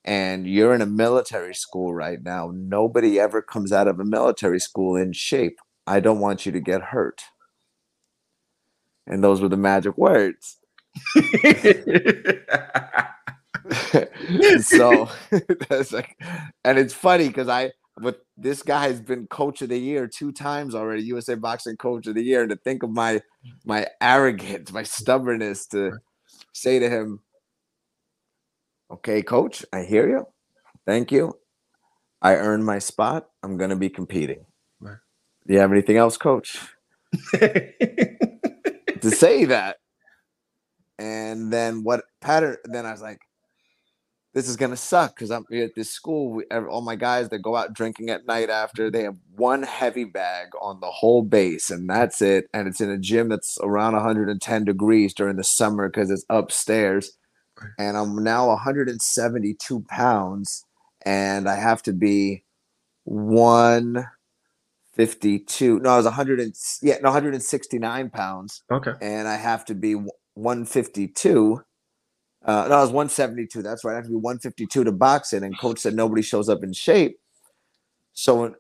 And you're in a military school right now. Nobody ever comes out of a military school in shape. I don't want you to get hurt. And those were the magic words. [LAUGHS] [LAUGHS] so [LAUGHS] that's like, and it's funny because I, but this guy has been coach of the year two times already, USA Boxing Coach of the Year. And to think of my my arrogance, my stubbornness to say to him, Okay, coach, I hear you. Thank you. I earned my spot. I'm gonna be competing. Right. Do you have anything else, coach? [LAUGHS] to say that. And then what pattern then I was like, this is gonna suck because I'm at this school. We, all my guys that go out drinking at night after they have one heavy bag on the whole base, and that's it. And it's in a gym that's around 110 degrees during the summer because it's upstairs. And I'm now 172 pounds, and I have to be 152. No, I was 100 and yeah, no 169 pounds, okay. and I have to be 152 uh, no, I was 172. That's right. I have to be 152 to box in. And coach said nobody shows up in shape. So, in,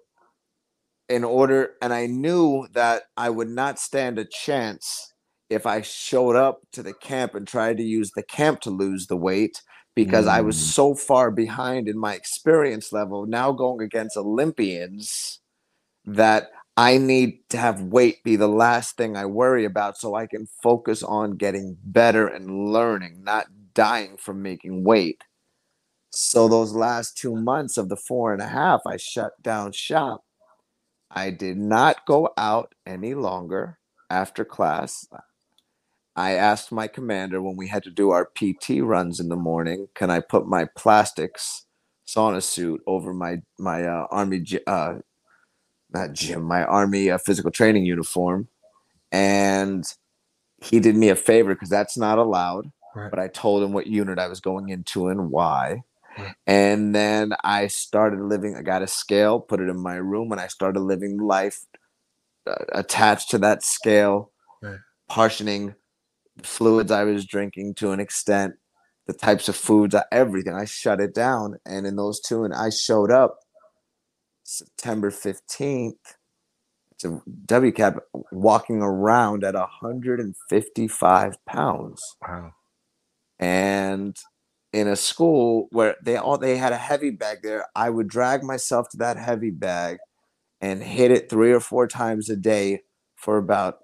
in order, and I knew that I would not stand a chance if I showed up to the camp and tried to use the camp to lose the weight because mm. I was so far behind in my experience level. Now going against Olympians that I need to have weight be the last thing I worry about so I can focus on getting better and learning, not dying from making weight. So those last two months of the four and a half, I shut down shop. I did not go out any longer after class. I asked my commander when we had to do our PT runs in the morning, can I put my plastics sauna suit over my my uh, army uh, not gym, my army uh, physical training uniform? And he did me a favor because that's not allowed. Right. But I told him what unit I was going into and why. Right. And then I started living, I got a scale, put it in my room, and I started living life uh, attached to that scale, right. portioning fluids I was drinking to an extent, the types of foods, uh, everything. I shut it down. And in those two, and I showed up September 15th to WCAP walking around at 155 pounds. Wow and in a school where they all they had a heavy bag there i would drag myself to that heavy bag and hit it three or four times a day for about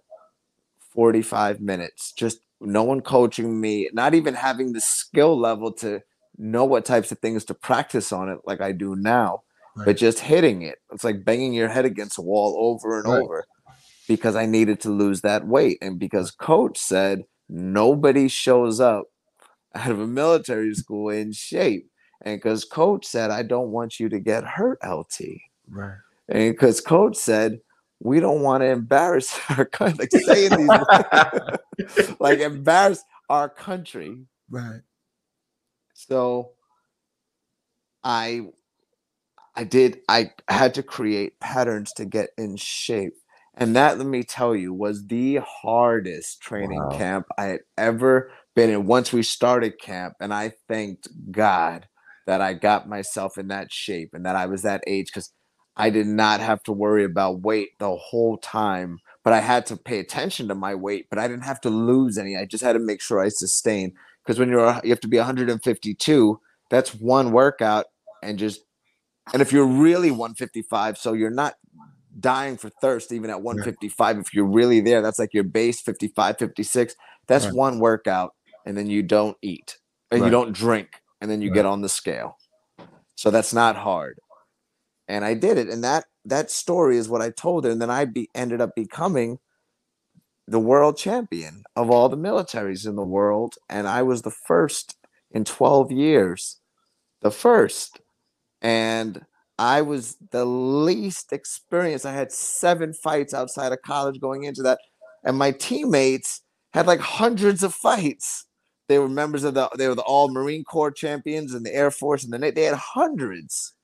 45 minutes just no one coaching me not even having the skill level to know what types of things to practice on it like i do now right. but just hitting it it's like banging your head against a wall over and right. over because i needed to lose that weight and because coach said nobody shows up out of a military school in shape. And because coach said, I don't want you to get hurt, LT. Right. And because coach said, we don't want to embarrass [LAUGHS] our country, like saying [LAUGHS] these, [LAUGHS] like embarrass our country. Right. So I, I did, I had to create patterns to get in shape. And that, let me tell you, was the hardest training wow. camp I had ever been in once we started camp. And I thanked God that I got myself in that shape and that I was that age because I did not have to worry about weight the whole time. But I had to pay attention to my weight, but I didn't have to lose any. I just had to make sure I sustain. Because when you're you have to be 152, that's one workout, and just and if you're really 155, so you're not dying for thirst even at 155 if you're really there that's like your base 55 56 that's right. one workout and then you don't eat and you don't drink, and then you get on the scale. So that's not hard. And I did it, and that that story is what I told her, and then I be, ended up becoming the world champion of all the militaries in the world, and I was the first in 12 years, the first, and I was the least experienced. I had seven fights outside of college going into that, and my teammates had like hundreds of fights. They were members of the they were the all Marine Corps champions and the Air Force and the Navy. They had hundreds.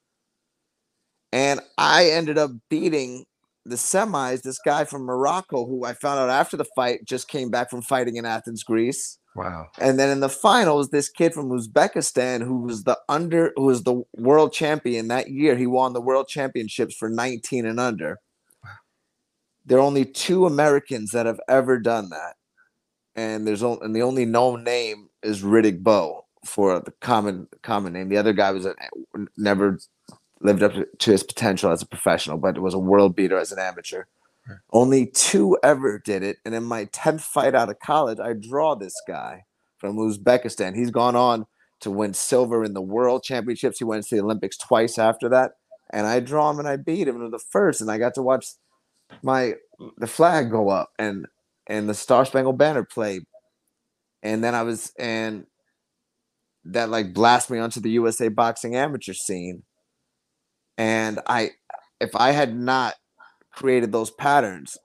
And I ended up beating the semis, this guy from Morocco, who I found out after the fight just came back from fighting in Athens, Greece. Wow. And then in the finals, this kid from Uzbekistan, who was the under, who was the world champion that year, he won the world championships for 19 and under. There are only two Americans that have ever done that, and there's only and the only known name is Riddick Bowe for the common common name. The other guy was a, never lived up to, to his potential as a professional, but was a world beater as an amateur. Only two ever did it. And in my 10th fight out of college, I draw this guy from Uzbekistan. He's gone on to win silver in the world championships. He went to the Olympics twice after that. And I draw him and I beat him in the first. And I got to watch my the flag go up and and the Star Spangled Banner played, And then I was and that like blast me onto the USA boxing amateur scene. And I if I had not created those patterns,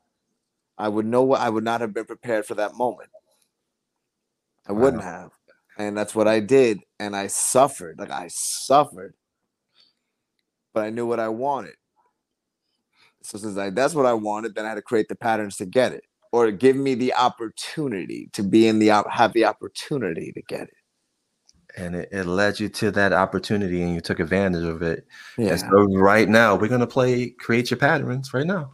I would know what I would not have been prepared for that moment. I wouldn't have. And that's what I did. And I suffered. Like I suffered. But I knew what I wanted. So since I that's what I wanted, then I had to create the patterns to get it. Or give me the opportunity to be in the op- have the opportunity to get it. And it, it led you to that opportunity and you took advantage of it. Yeah. And so right now we're gonna play create your patterns right now.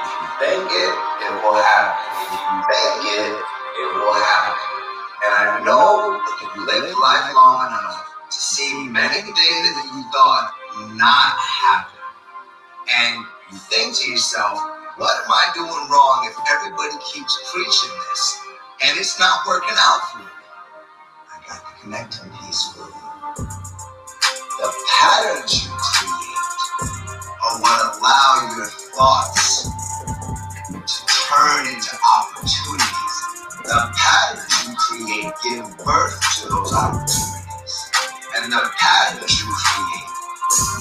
If you think it, it will happen. If you think it, it will happen. And I know that if you live life long enough to see many things that you thought not happen, and you think to yourself, what am I doing wrong if everybody keeps preaching this and it's not working out for me? I got the connecting piece for you. The patterns you create are what allow your thoughts to turn into opportunities. The patterns you create give birth to those opportunities. And the patterns you create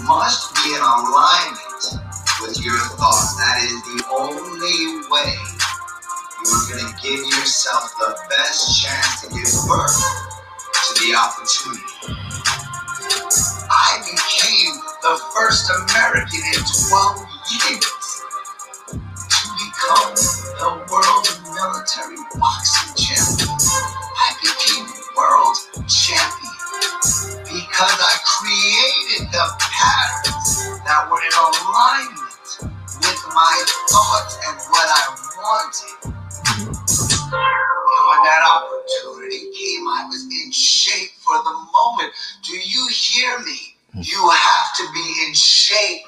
must be in alignment with your thoughts. That is the only way you're going to give yourself the best chance to give birth to the opportunity. I became the first American in 12 years to become the world military boxing champion. I became world champion because I the patterns that were in alignment with my thoughts and what I wanted. And when that opportunity came, I was in shape for the moment. Do you hear me? You have to be in shape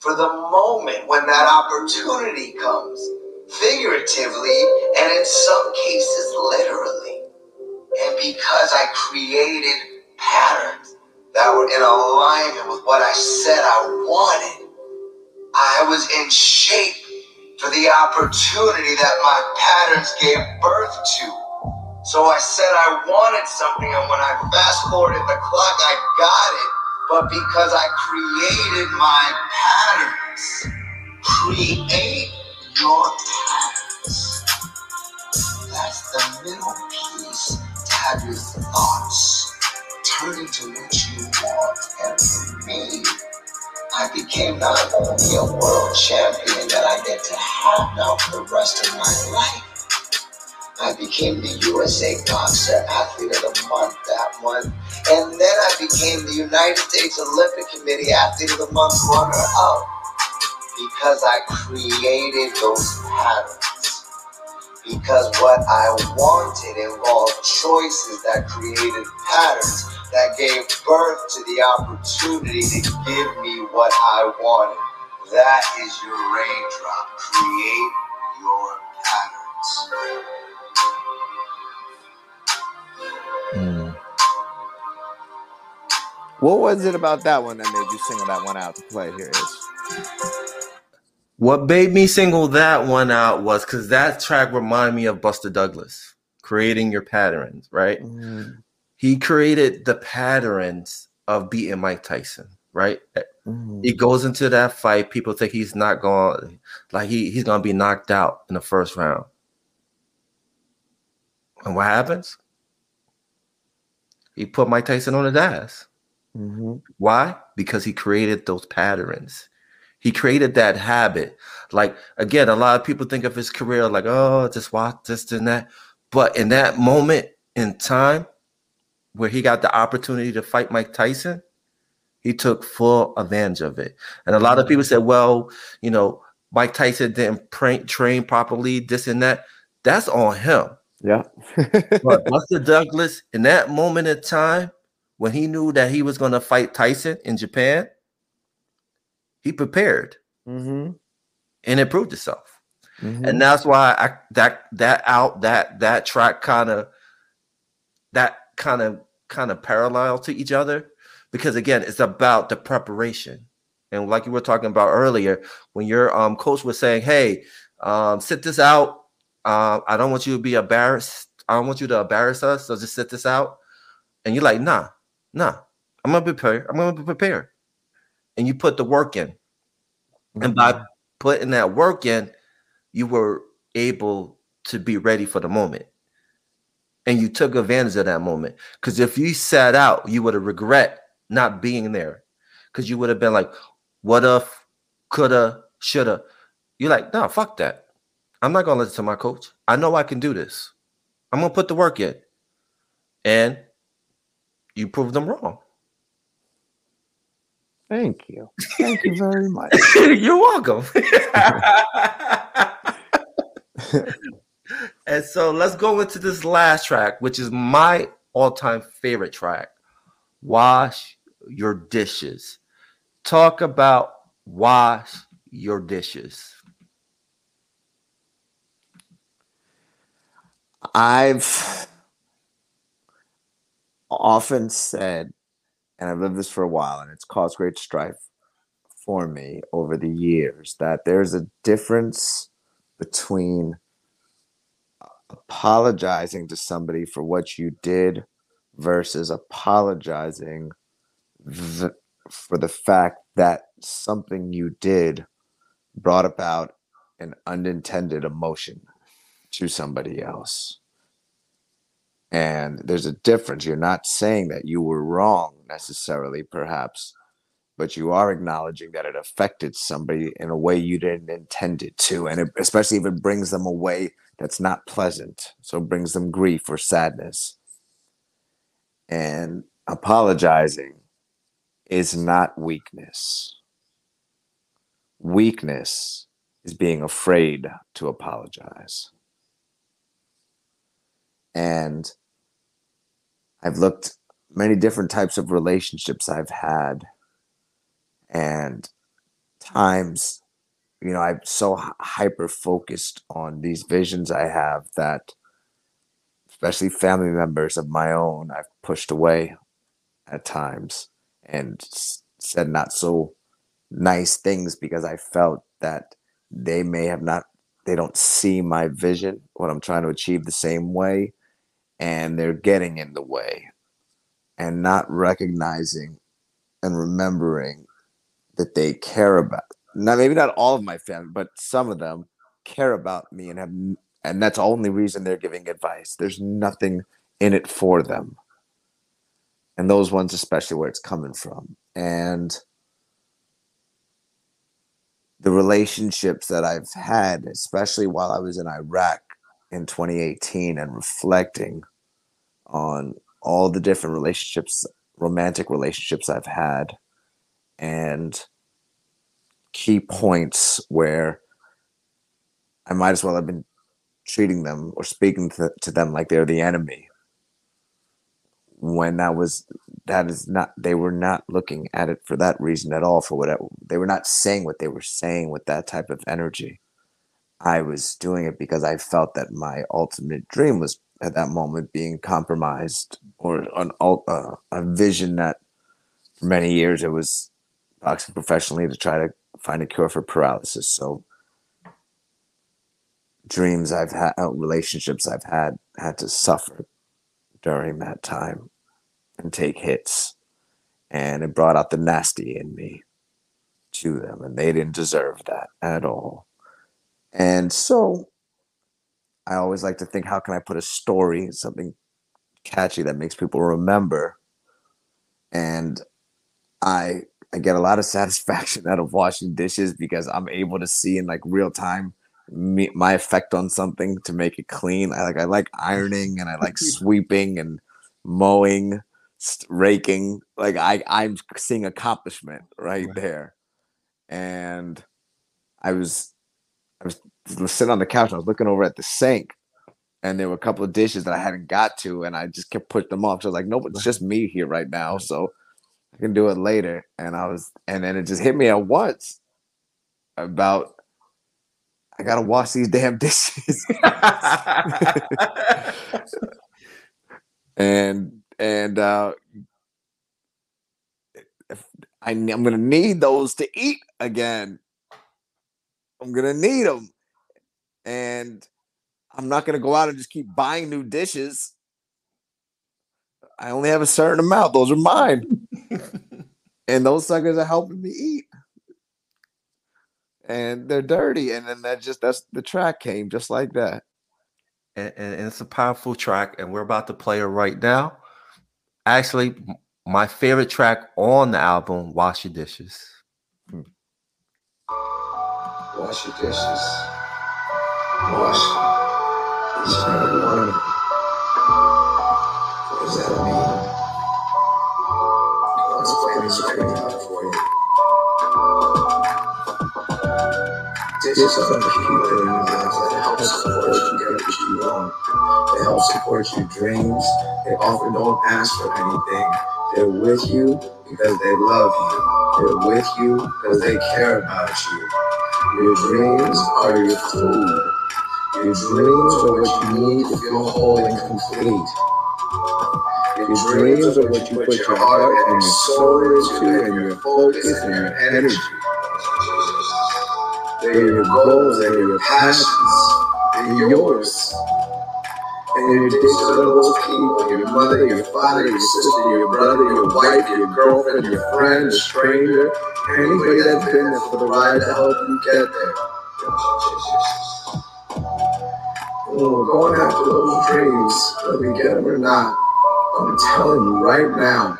for the moment when that opportunity comes, figuratively, and in some cases, literally. And because I created patterns that were in alignment with what I said I wanted, I was in shape for the opportunity that my patterns gave birth to. So I said I wanted something, and when I fast forwarded the clock, I got it. But because I created my patterns, create your patterns. That's the middle piece to have your thoughts turn into what me, I became not only a world champion that I get to have now for the rest of my life. I became the USA Boxer Athlete of the Month that month. And then I became the United States Olympic Committee Athlete of the Month runner up because I created those patterns. Because what I wanted involved choices that created patterns that gave birth to the opportunity to give me what I wanted. That is your raindrop. Create your patterns. Mm. What was it about that one that made you single that one out to play here? Is What made me single that one out was because that track reminded me of Buster Douglas, creating your patterns, right? Mm, He created the patterns of beating Mike Tyson, right? mm, He goes into that fight, people think he's not going, like he, he's going to be knocked out in the first round. And what happens? He put Mike Tyson on his ass. mhm. Why? Because he created those patterns. He created that habit. Like again, a lot of people think of his career like, oh, just watch this and that. But in that moment in time where he got the opportunity to fight Mike Tyson, he took full advantage of it. And a lot of people said, well, you know, Mike Tyson didn't train properly, this and that. That's on him. Yeah. [LAUGHS] But Buster Douglas, in that moment in time, when he knew that he was going to fight Tyson in Japan, he prepared hmm and it proved itself. hmm And that's why I that that out that that track kind of that kind of kind of parallel to each other because again, it's about the preparation. And like you were talking about earlier, when your um coach was saying, "Hey, um, sit this out. Um, I don't want you to be embarrassed. I don't want you to embarrass us. So just sit this out." And you're like, "Nah, nah. I'm gonna prepare. I'm gonna be prepared." And you put the work in, and by putting that work in, you were able to be ready for the moment. And you took advantage of that moment. Because if you sat out, you would have regret not being there. Because you would have been like, what if, coulda, shoulda. You're like, no, fuck that. I'm not gonna listen to my coach. I know I can do this. I'm gonna put the work in. And you proved them wrong. Thank you. Thank you very [LAUGHS] much. You're welcome. [LAUGHS] [LAUGHS] and so let's go into this last track, which is my all-time favorite track. Wash your dishes. Talk about wash your dishes. I've often said, and I've lived this for a while, and it's caused great strife for me over the years, that there's a difference between apologizing to somebody for what you did versus apologizing for the fact that something you did brought about an unintended emotion to somebody else. And there's a difference. You're not saying that you were wrong necessarily, perhaps, but you are acknowledging that it affected somebody in a way you didn't intend it to. And it, especially if it brings them a way that's not pleasant. So it brings them grief or sadness. And apologizing is not weakness. Weakness is being afraid to apologize. And I've looked many different types of relationships I've had and times you know i'm so hyper focused on these visions i have that especially family members of my own i've pushed away at times and said not so nice things because i felt that they may have not they don't see my vision what i'm trying to achieve the same way and they're getting in the way and not recognizing and remembering that they care about not maybe not all of my family but some of them care about me and have and that's the only reason they're giving advice. There's nothing in it for them. And those ones especially where it's coming from. And the relationships that I've had especially while I was in Iraq in 2018 and reflecting on all the different relationships romantic relationships I've had and key points where I might as well have been treating them or speaking to, to them like they're the enemy. When that was that is not they were not looking at it for that reason at all for what they were not saying what they were saying with that type of energy. I was doing it because I felt that my ultimate dream was at that moment being compromised or an uh, a vision that for many years it was boxing professionally to try to find a cure for paralysis. So dreams I've had, uh, relationships I've had, had to suffer during that time and take hits. And it brought out the nasty in me to them, and they didn't deserve that at all. And so I always like to think, how can I put a story, something catchy that makes people remember? And I I get a lot of [LAUGHS] satisfaction out of washing dishes because I'm able to see in like real time me, my effect on something to make it clean. I like I like ironing and I [LAUGHS] like sweeping and mowing, st- raking. Like I I'm seeing accomplishment right, Right. there. And I was I was sitting on the couch. I was looking over at the sink, and there were a couple of dishes that I hadn't got to, and I just kept pushing them off. So I was like, nope, it's just me here right now, so I can do it later. And I was, and then it just hit me at once about I gotta wash these damn [LAUGHS] dishes, and and uh, I, I'm gonna need those to eat again. I'm gonna need them, and I'm not gonna go out and just keep buying new dishes. I only have a certain amount; those are mine, [LAUGHS] and those suckers are helping me eat. And they're dirty, and then that just that's the track came just like that. and, and, and it's a powerful track, and we're about to play it right now. Actually, my favorite track on the album, "Wash Your Dishes." Hmm. Wash your dishes. Wash each and every does that mean? I'll explain this right now for you. Are the people in your lives that help support you get what you want. They help support your dreams. They often don't ask for anything. They're with you because they love you. They're with you because they care about you. Your dreams are your food. Your dreams are what you need to feel whole and complete. Your dreams are what you put your heart and your soul into and your focus and your energy. They're your goals, they're your passions, they're yours. And your those people, your mother, your father, your sister, your brother, your wife, your girlfriend, your friend, a stranger, anybody that's been there for the ride to help you get there. We're going after those dreams, whether we get them or not, I'm telling you right now,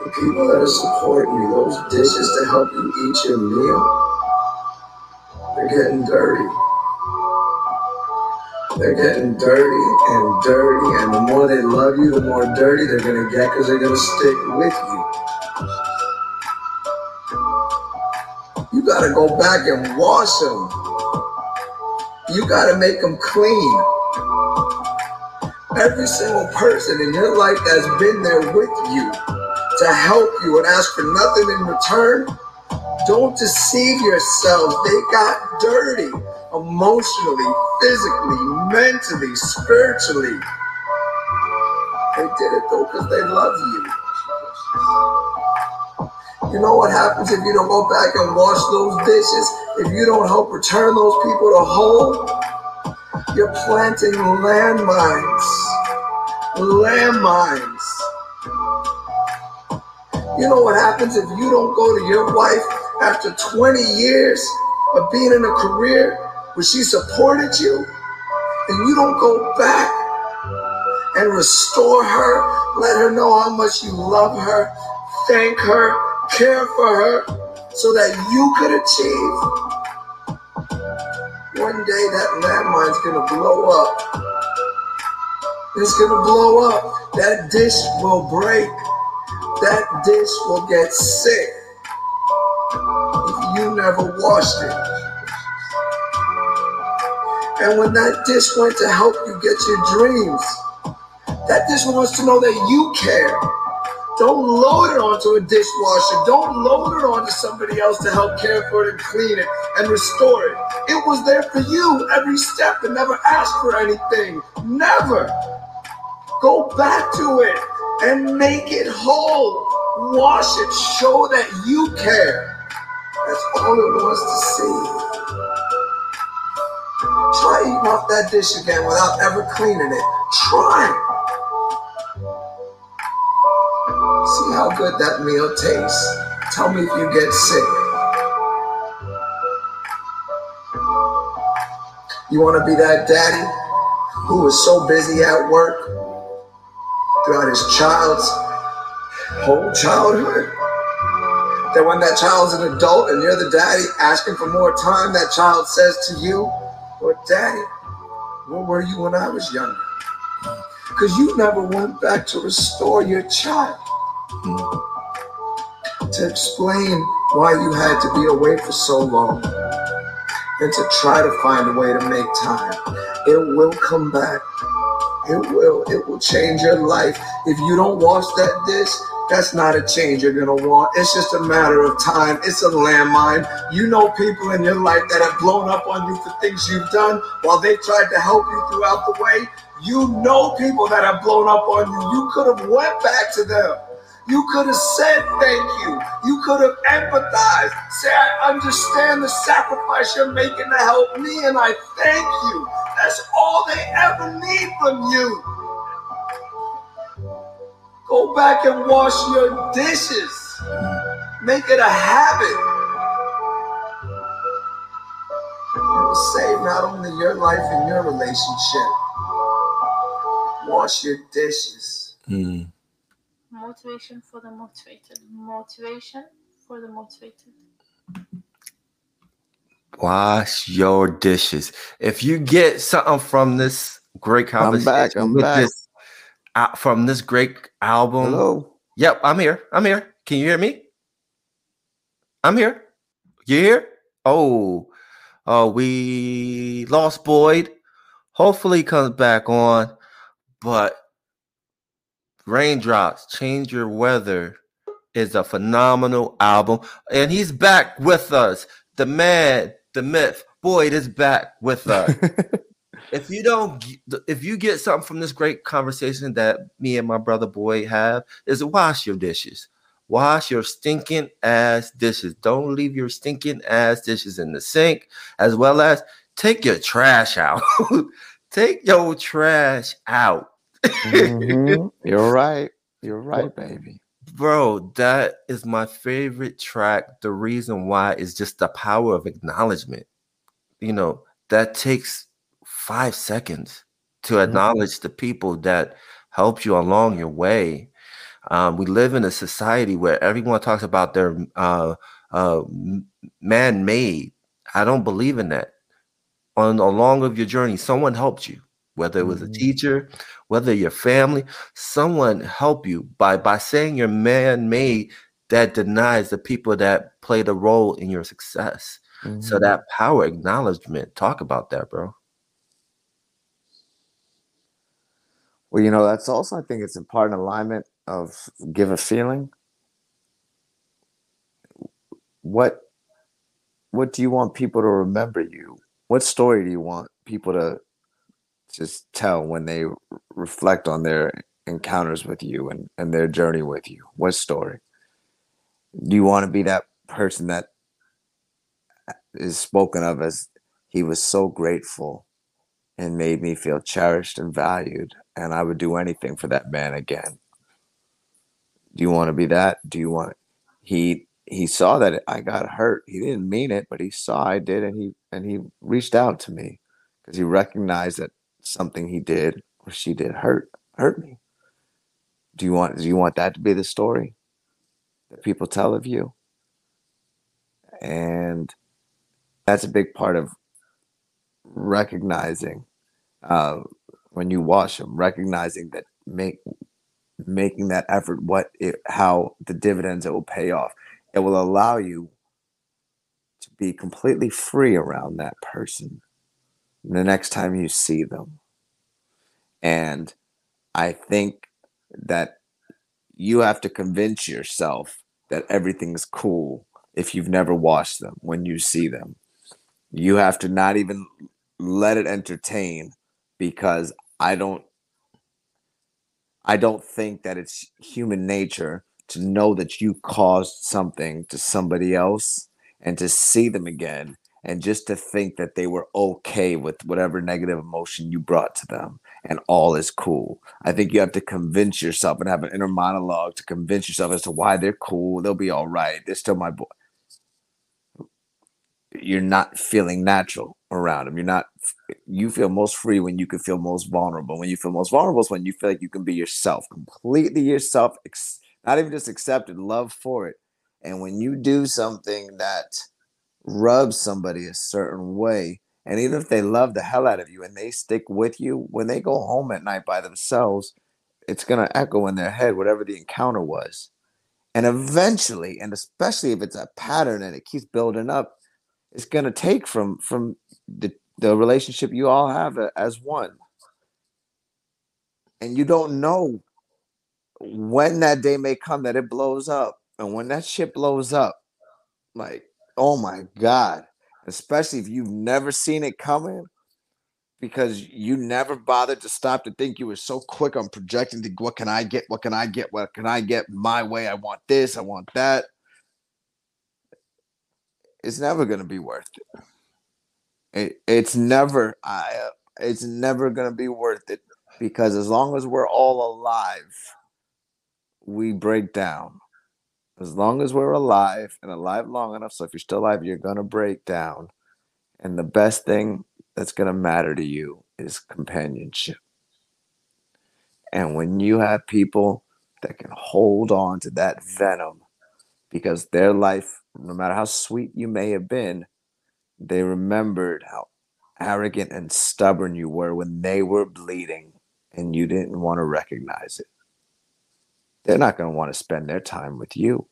the people that are supporting you, those dishes to help you eat your meal, they're getting dirty. They're getting dirty and dirty, and the more they love you, the more dirty they're gonna get because they're gonna stick with you. You gotta go back and wash them. You gotta make them clean. Every single person in your life that's been there with you to help you and ask for nothing in return, don't deceive yourself. They got dirty emotionally, physically, mentally, spiritually. They did it though because they love you. You know what happens if you don't go back and wash those dishes? If you don't help return those people to whole, you're planting landmines. Landmines. You know what happens if you don't go to your wife after 20 years of being in a career where she supported you and you don't go back and restore her, let her know how much you love her, thank her, care for her, so that you could achieve. One day that landmine's gonna blow up. It's gonna blow up. That dish will break. That dish will get sick if you never washed it. And when that dish went to help you get your dreams, that dish wants to know that you care. Don't load it onto a dishwasher. Don't load it onto somebody else to help care for it and clean it and restore it. It was there for you every step and never asked for anything. Never. Go back to it and make it whole. Wash it. Show that you care. That's all it wants to see. Try eating off that dish again without ever cleaning it. Try. See how good that meal tastes. Tell me if you get sick. You want to be that daddy who was so busy at work throughout his child's whole childhood that when that child's an adult and you're the daddy asking for more time, that child says to you, Well, daddy, where were you when I was younger? Because you never went back to restore your child to explain why you had to be away for so long and to try to find a way to make time. It will come back. It will. It will change your life. If you don't wash that dish, that's not a change you're gonna want. It's just a matter of time. It's a landmine. You know people in your life that have blown up on you for things you've done while they tried to help you throughout the way. You know people that have blown up on you. You could have went back to them. You could have said thank you. You could have empathized. Say, I understand the sacrifice you're making to help me, and I thank you. That's all they ever need from you. Go back and wash your dishes. Make it a habit. Save not only your life and your relationship. Wash your dishes. Mm. Motivation for the motivated. Motivation for the motivated. Wash your dishes. If you get something from this great conversation, I'm conversation, back. I'm back. this, uh, from this great album, Hello. Yep, I'm here. I'm here. Can you hear me? I'm here. You here? Oh, oh, we lost Boyd. Hopefully he comes back on. But Raindrops, Change Your Weather is a phenomenal album. And he's back with us. The man, the myth, Boyd is back with us. [LAUGHS] If you don't if you get something from this great conversation that me and my brother boy have is wash your dishes. Wash your stinking ass dishes. Don't leave your stinking ass dishes in the sink as well as take your trash out. [LAUGHS] Take your trash out Mhm. [LAUGHS] You're right. You're right, baby. bro that is my favorite track the reason why is just the power of acknowledgement you know that takes five seconds to Mhm. acknowledge the people that helped you along your way um, we live in a society where everyone talks about their uh, uh, man-made i don't believe in that on along of your journey someone helped you whether it was a Mhm. teacher whether your family someone help you by by saying you're man-made that denies the people that played a role in your success so Mhm. that power acknowledgement talk about that bro Well, you know, that's also I think it's in part in alignment of give a feeling. What what do you want people to remember you? What story do you want people to just tell when they reflect on their encounters with you and, and their journey with you? What story? Do you want to be that person that uh, is spoken of as he was so grateful and made me feel cherished and valued and I would do anything for that man again. Do you want to be that? Do you want he he saw that I got hurt. He didn't mean it, but he saw I did and he and he reached out to me because he recognized that something he did or she did hurt hurt me. Do you want do you want that to be the story that people tell of you? And that's a big part of recognizing uh, when you wash them, recognizing that make making that effort, what it, how the dividends it will pay off. It will allow you to be completely free around that person the next time you see them. And I think that you have to convince yourself that everything's cool if you've never watched them when you see them. You have to not even let it entertain because I don't I don't think that it's human nature to know that you caused something to somebody else and to see them again and just to think that they were okay with whatever negative emotion you brought to them and all is cool. I think you have to convince yourself and have an inner monologue to convince yourself as to why they're cool. They'll be all right. They're still my boy. You're not feeling natural around them. You're not, you feel most free when you can feel most vulnerable. When you feel most vulnerable is when you feel like you can be yourself, completely yourself, not even just accepted, love for it. And when you do something that rubs somebody a certain way, and even if they love the hell out of you and they stick with you, when they go home at night by themselves, it's going to echo in their head whatever the encounter was. And eventually, and especially if it's a pattern and it keeps building up, it's going to take from from the, the relationship you all have as one. And you don't know when that day may come that it blows up. And when that shit blows up, like, oh my God, especially if you've never seen it coming because you never bothered to stop to think you were so quick on projecting to what can I get, what can I get, what can I get my way, I want this, I want that. It's never going to be worth it. it it's never I uh, it's never going to be worth it because as long as we're all alive, we break down. As long as we're alive and alive long enough, so if you're still alive, you're going to break down. And the best thing that's going to matter to you is companionship. And when you have people that can hold on to that venom because their life, no matter how sweet you may have been, they remembered how arrogant and stubborn you were when they were bleeding and you didn't want to recognize it they're not going to want to spend their time with you.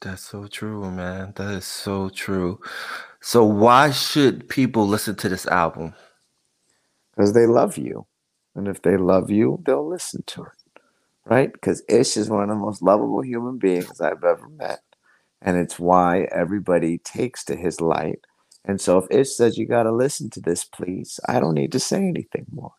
That's so true, man. That is so true. So why should people listen to this album? Because they love you. And if they love you, they'll listen to it. Right? Because Ish is one of the most lovable human beings I've ever met. And it's why everybody takes to his light. And so if Ish says you got to listen to this, please, I don't need to say anything more.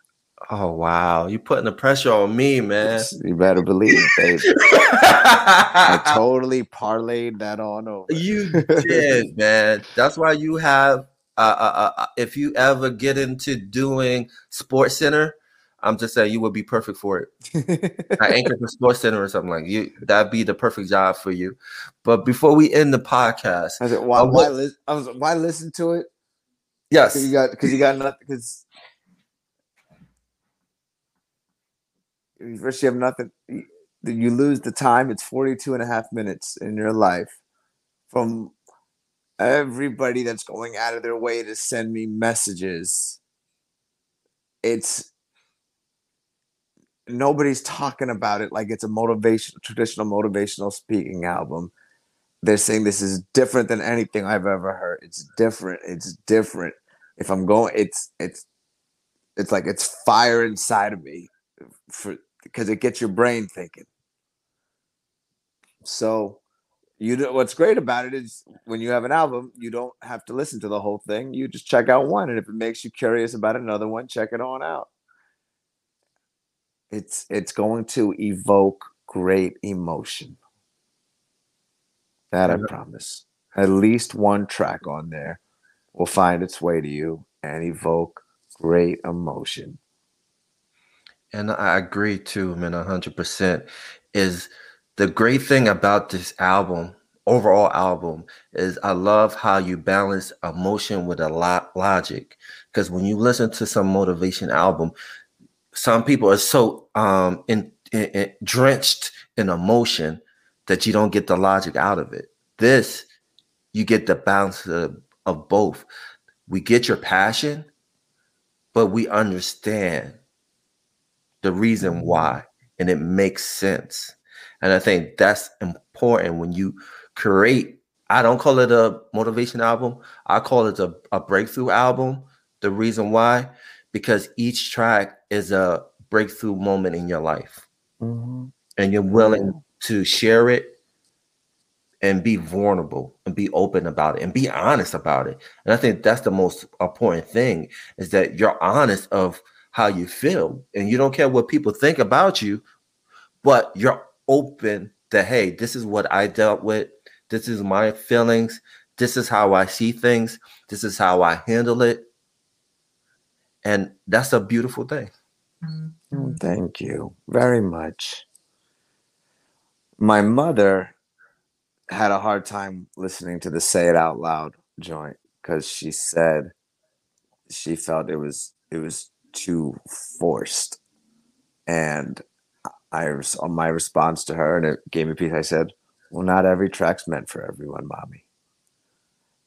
Oh wow, you putting the pressure on me, man. You better believe it, baby. I [LAUGHS] totally parlayed that on over. You did, man. That's why you have. Uh, uh, uh, uh, if you ever get into doing Sports Center, I'm just saying you would be perfect for it. I [LAUGHS] anchor for Sports Center or something like you. That'd be the perfect job for you. But before we end the podcast, I said, why, why, li- I was, why listen to it? Yes, you got because you got nothing because first you have nothing you lose the time it's 42 and a half minutes in your life from everybody that's going out of their way to send me messages. It's nobody's talking about it like it's a motivational traditional motivational speaking album. They're saying this is different than anything i've ever heard. It's different it's different. If i'm going it's it's it's like it's fire inside of me for because it gets your brain thinking. So, you know what's great about it is when you have an album, you don't have to listen to the whole thing. You just check out one, and if it makes you curious about another one, check it on out. It's it's going to evoke great emotion. That I promise. At least one track on there will find its way to you and evoke great emotion and I agree too, man, hundred percent. Is the great thing about this album, overall album, is I love how you balance emotion with a lot logic. Because when you listen to some motivation album, some people are so um in, in, in drenched in emotion that you don't get the logic out of it. This, you get the balance of, of both. We get your passion, but we understand the reason mm-hmm. why, and it makes sense. And I think that's important when you create. I don't call it a motivation album. I call it a, a breakthrough album. The reason why, because each track is a breakthrough moment in your life Mhm. and you're willing to share it and be vulnerable and be open about it and be honest about it. And I think that's the most important thing is that you're honest of how you feel and you don't care what people think about you, but you're open to, hey, this is what I dealt with. This is my feelings. This is how I see things. This is how I handle it. And that's a beautiful thing. Mm, Thank you very much. My mother had a hard time listening to the say it out loud joint because she said she felt it was it was too forced. And I was on my response to her, and it gave me peace. I said, Well, not every track's meant for everyone, mommy.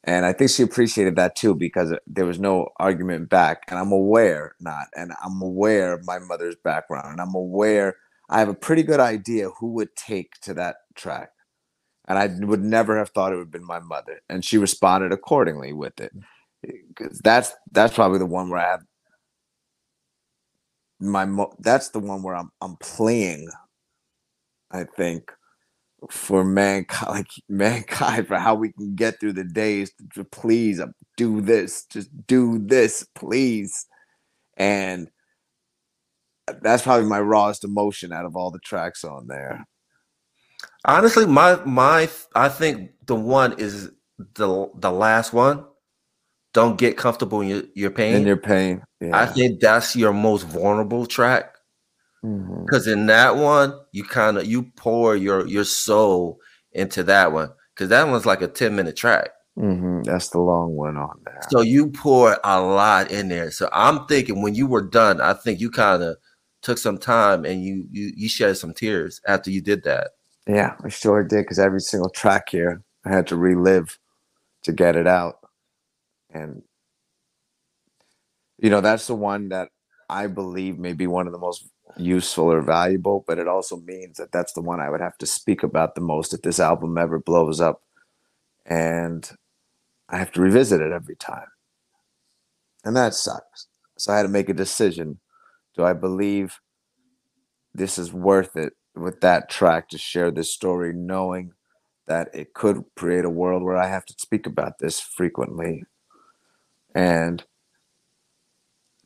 And I think she appreciated that too because there was no argument back. And I'm aware not, and I'm aware of my mother's background, and I'm aware I have a pretty good idea who would take to that track. And I would never have thought it would have been my mother. And she responded accordingly with it. Because that's that's probably the one where I have my mo- that's the one where I'm I'm playing, I think, for mankind, [LAUGHS] like mankind, for how we can get through the days. To please uh, do this, just do this, please. And that's probably my rawest emotion out of all the tracks on there. Honestly, my my I think the one is the the last one. Don't get comfortable in your, your pain. In your pain, yeah. I think that's your most vulnerable track Mhm. because in that one you kind of you pour your your soul into that one because that one's like a 10 minute track Mhm. That's the long one on that. so you pour a lot in there so i'm thinking when you were done i think you kind of took some time and you you you shed some tears after you did that Yeah, I sure did because every single track here I had to relive to get it out. And you know, that's the one that I believe may be one of the most useful or valuable, but it also means that that's the one I would have to speak about the most if this album ever blows up. And I have to revisit it every time. And that sucks. So I had to make a decision. Do I believe this is worth it with that track to share this story, knowing that it could create a world where I have to speak about this frequently. And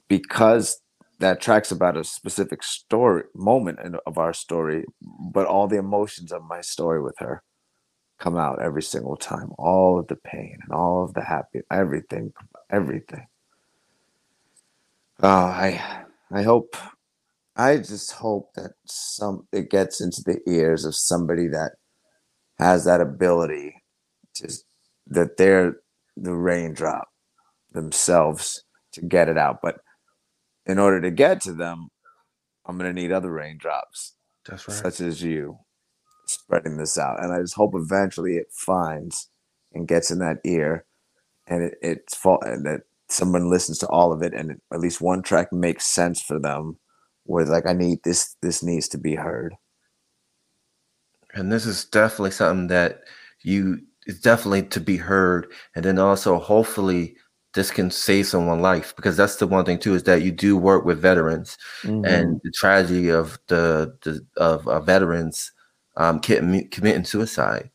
because that track's about a specific story moment in, of our story, but all the emotions of my story with her come out every single time. All of the pain and all of the happy, everything, everything. Oh, I, I hope I just hope that some it gets into the ears of somebody that has that ability to that they're the raindrop themselves to get it out. But in order to get to them, I'm gonna need other raindrops, that's such as you, spreading this out. And I just hope eventually it finds and gets in that ear, and it, it's fall and that someone listens to all of it, and at least one track makes sense for them where like I need this this needs to be heard. and this is definitely something that you it's definitely to be heard and then also hopefully this can save someone life because that's the one thing too is that you do work with veterans Mm-hmm. and the tragedy of the, the of uh, veterans um, committing suicide.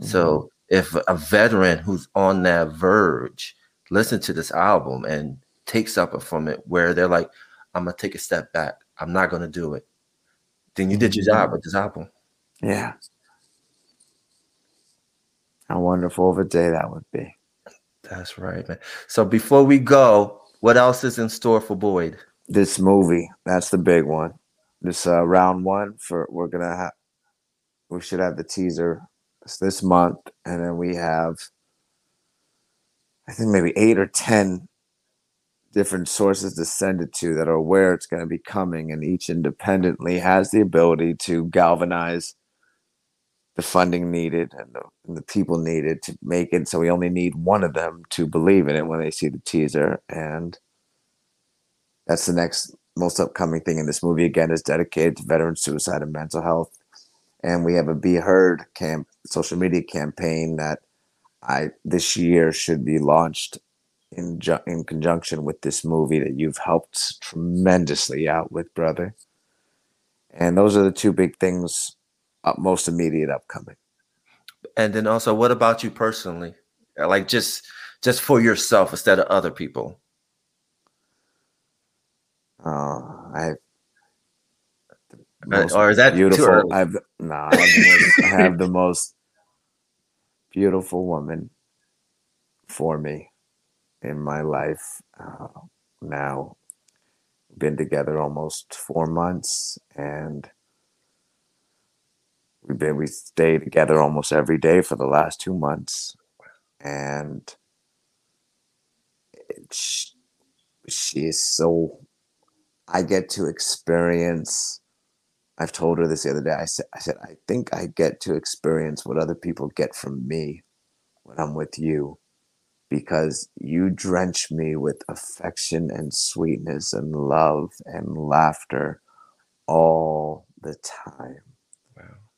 So if a veteran who's on that verge listen to this album and take something from it, where they're like, "I'm gonna take a step back. I'm not gonna do it," then you did your job with this album. yeah. How wonderful of a day that would be. That's right, man. So before we go, what else is in store for Boyd? This movie, that's the big one. This uh, round one for we're gonna have. We should have the teaser this month, and then we have. I think maybe eight or ten different sources to send it to that are aware it's going to be coming, and each independently has the ability to galvanize the funding needed and the, the people needed to make it. So we only need one of them to believe in it when they see the teaser, and that's the next most upcoming thing in this movie. Again, is dedicated to veteran suicide and mental health, and we have a Be Heard camp social media campaign that I this year should be launched in ju- in conjunction with this movie that you've helped tremendously out with, brother. And those are the two big things, uh, most immediate upcoming. And then also, what about you personally? Like just just for yourself instead of other people. Uh, I Uh, or is that too beautiful. early? I have no, I have, the most, I have the most beautiful woman for me in my life uh, now. Been together almost four months, and we've been we stay together almost every day for the last two months, and she is so. I get to experience. I've told her this the other day. I said, I said, I think I get to experience what other people get from me when I'm with you because you drench me with affection and sweetness and love and laughter all the time.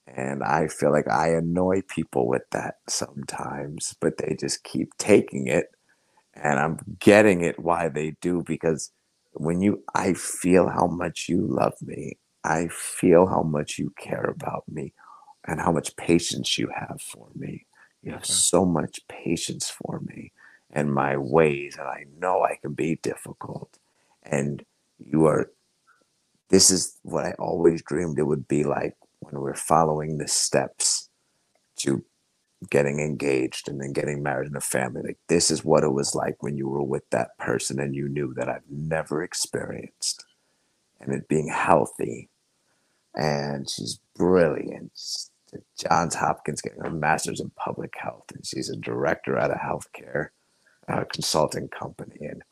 And I feel like I annoy people with that sometimes, but they just keep taking it. And I'm getting it why they do because when you, I feel how much you love me. I feel how much you care about me and how much patience you have for me. You have Okay. so much patience for me and my ways, and I know I can be difficult. And you are, this is what I always dreamed it would be like when we're following the steps to getting engaged and then getting married in a family. Like, this is what it was like when you were with that person and you knew that I've never experienced. And it being healthy. And she's brilliant. Johns Hopkins getting her master's in public health, and she's a director at a healthcare uh, consulting company. And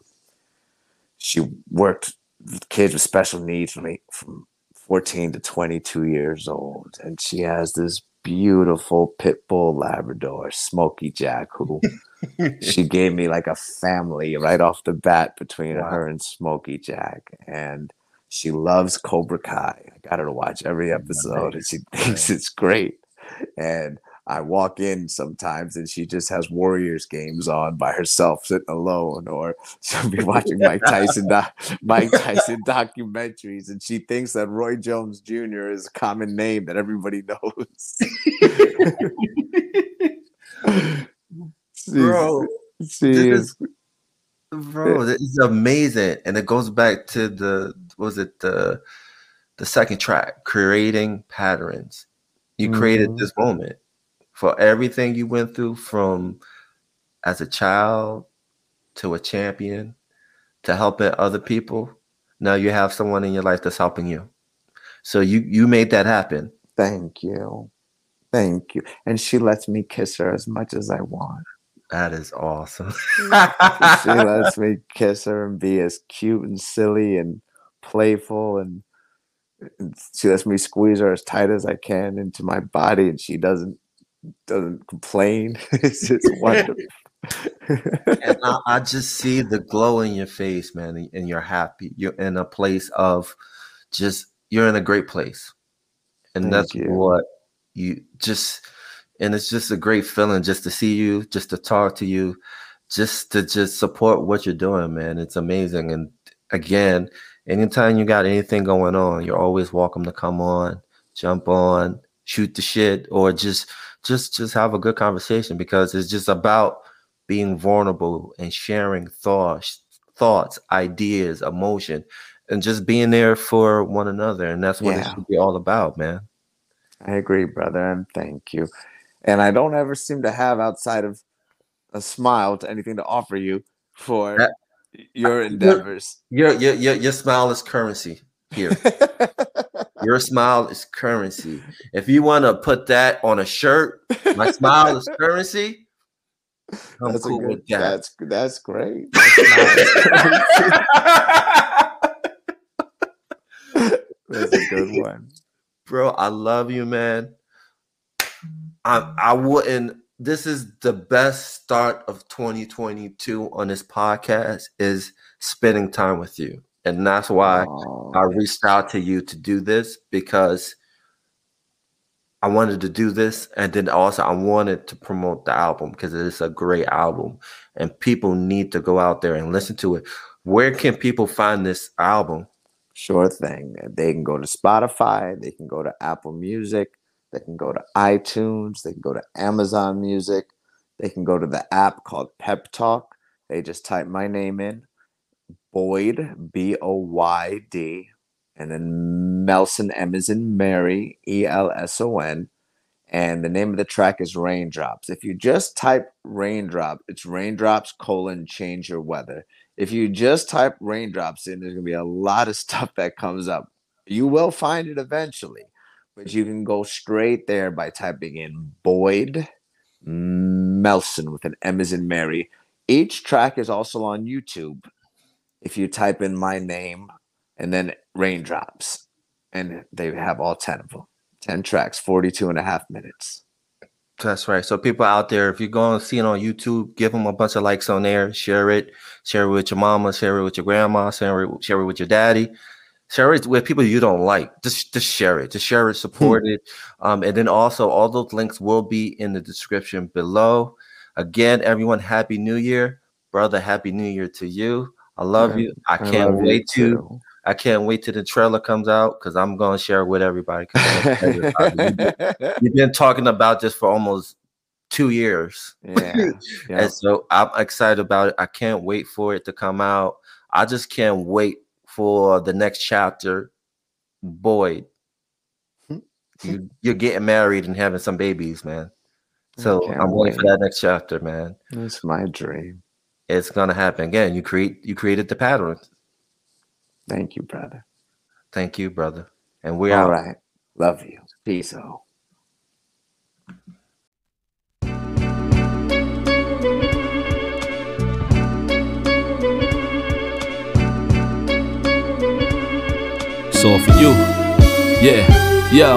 she worked with kids with special needs from from 14 to 22 years old. And she has this beautiful pit bull Labrador, Smoky Jack, who [LAUGHS] she gave me like a family right off the bat between Wow. her and Smoky Jack. And she loves Cobra Kai. I got her to watch every episode, and she thinks it's great. And I walk in sometimes, and she just has Warriors games on by herself, sitting alone, or [LAUGHS] she'll be watching Mike Tyson, doc- Mike [LAUGHS] Tyson documentaries, and she thinks that Roy Jones Jr. is a common name that everybody [LAUGHS] knows. Bro, she this is bro, this is amazing. And it goes back to the was it the the second track, creating patterns. You created Mhm. this moment for everything you went through from as a child to a champion to helping other people. Now you have someone in your life that's helping you. So you you made that happen. Thank you. Thank you. And she lets me kiss her as much as I want. That is awesome. [LAUGHS] She lets [LAUGHS] me kiss her and be as cute and silly and playful and and she lets me squeeze her as tight as I can into my body and she doesn't doesn't complain. [LAUGHS] it's [LAUGHS] just wonderful. and I, I just see the glow in your face, man, and- you're happy. You're in a place of just you're in a great place, and Thank that's you. what you just. And it's just a great feeling just to see you, just to talk to you, just to just support what you're doing, man. It's amazing. And again, anytime you got anything going on, you're always welcome to come on, jump on, shoot the shit, or just just just have a good conversation because it's just about being vulnerable and sharing thoughts, thoughts, ideas, emotion, and just being there for one another. And that's what it should be all about, man. I agree, brother, and thank you. And I don't ever seem to have outside of a smile to anything to offer you for That- your endeavors. Your your your, your smile is currency here. [LAUGHS] Your smile is currency. If you want to put that on a shirt, my smile is [LAUGHS] currency. I'm that's cool a good, with that. that's that's great. Is that's a good [LAUGHS] one. bro i love you man i i wouldn't this is the best start of 2022 on this podcast is spending time with you and that's why Oh, i reached out to you to do this because i wanted to do this and then also i wanted to promote the album because it is a great album and people need to go out there and listen to it where can people find this album Sure thing. They can go to Spotify, they can go to Apple Music, they can go to iTunes, they can go to Amazon Music, they can go to the app called Pep Talk. They just type my name in, Boyd, B O Y D, and then Melson, M is in Mary, E L S O N. And the name of the track is Raindrops. If you just type raindrop, it's raindrops colon change your weather. If you just type raindrops in, there's gonna be a lot of [LAUGHS] stuff that comes up. You will find it eventually, but you can go straight there by typing in Boyd Melson with an M as in Mary. Each track is also on YouTube. If you type in my name and then raindrops, and they have all 10 of them 10 tracks, 42 and a half minutes. That's right. So people out there, if you're going to see it on YouTube, give them a bunch of likes on there, share it, share it with your mama, share it with your grandma, share it, share it with your daddy, share it with people you don't like. Just just share it. Just share it, support it. Um, and then also all those links will be in the description below. Again, everyone, happy new year. Brother, happy new year to you. I love Yeah, you. I I can't you wait to. I can't wait till the trailer comes out because I'm gonna share it with everybody. I'm excited about it. We've been- We've been talking about this for almost two years. yeah. yeah. [LAUGHS] And so I'm excited about it. I can't wait for it to come out. I just can't wait for the next chapter. Boyd, [LAUGHS] you, you're getting married and having some babies, man. So I'm waiting for that next chapter, man. That's my dream. It's gonna happen again. You create you created the pattern. Thank you, brother. Thank you, brother. And we're All out. right. Love you. Peace out. It's all for you. Yeah, yo.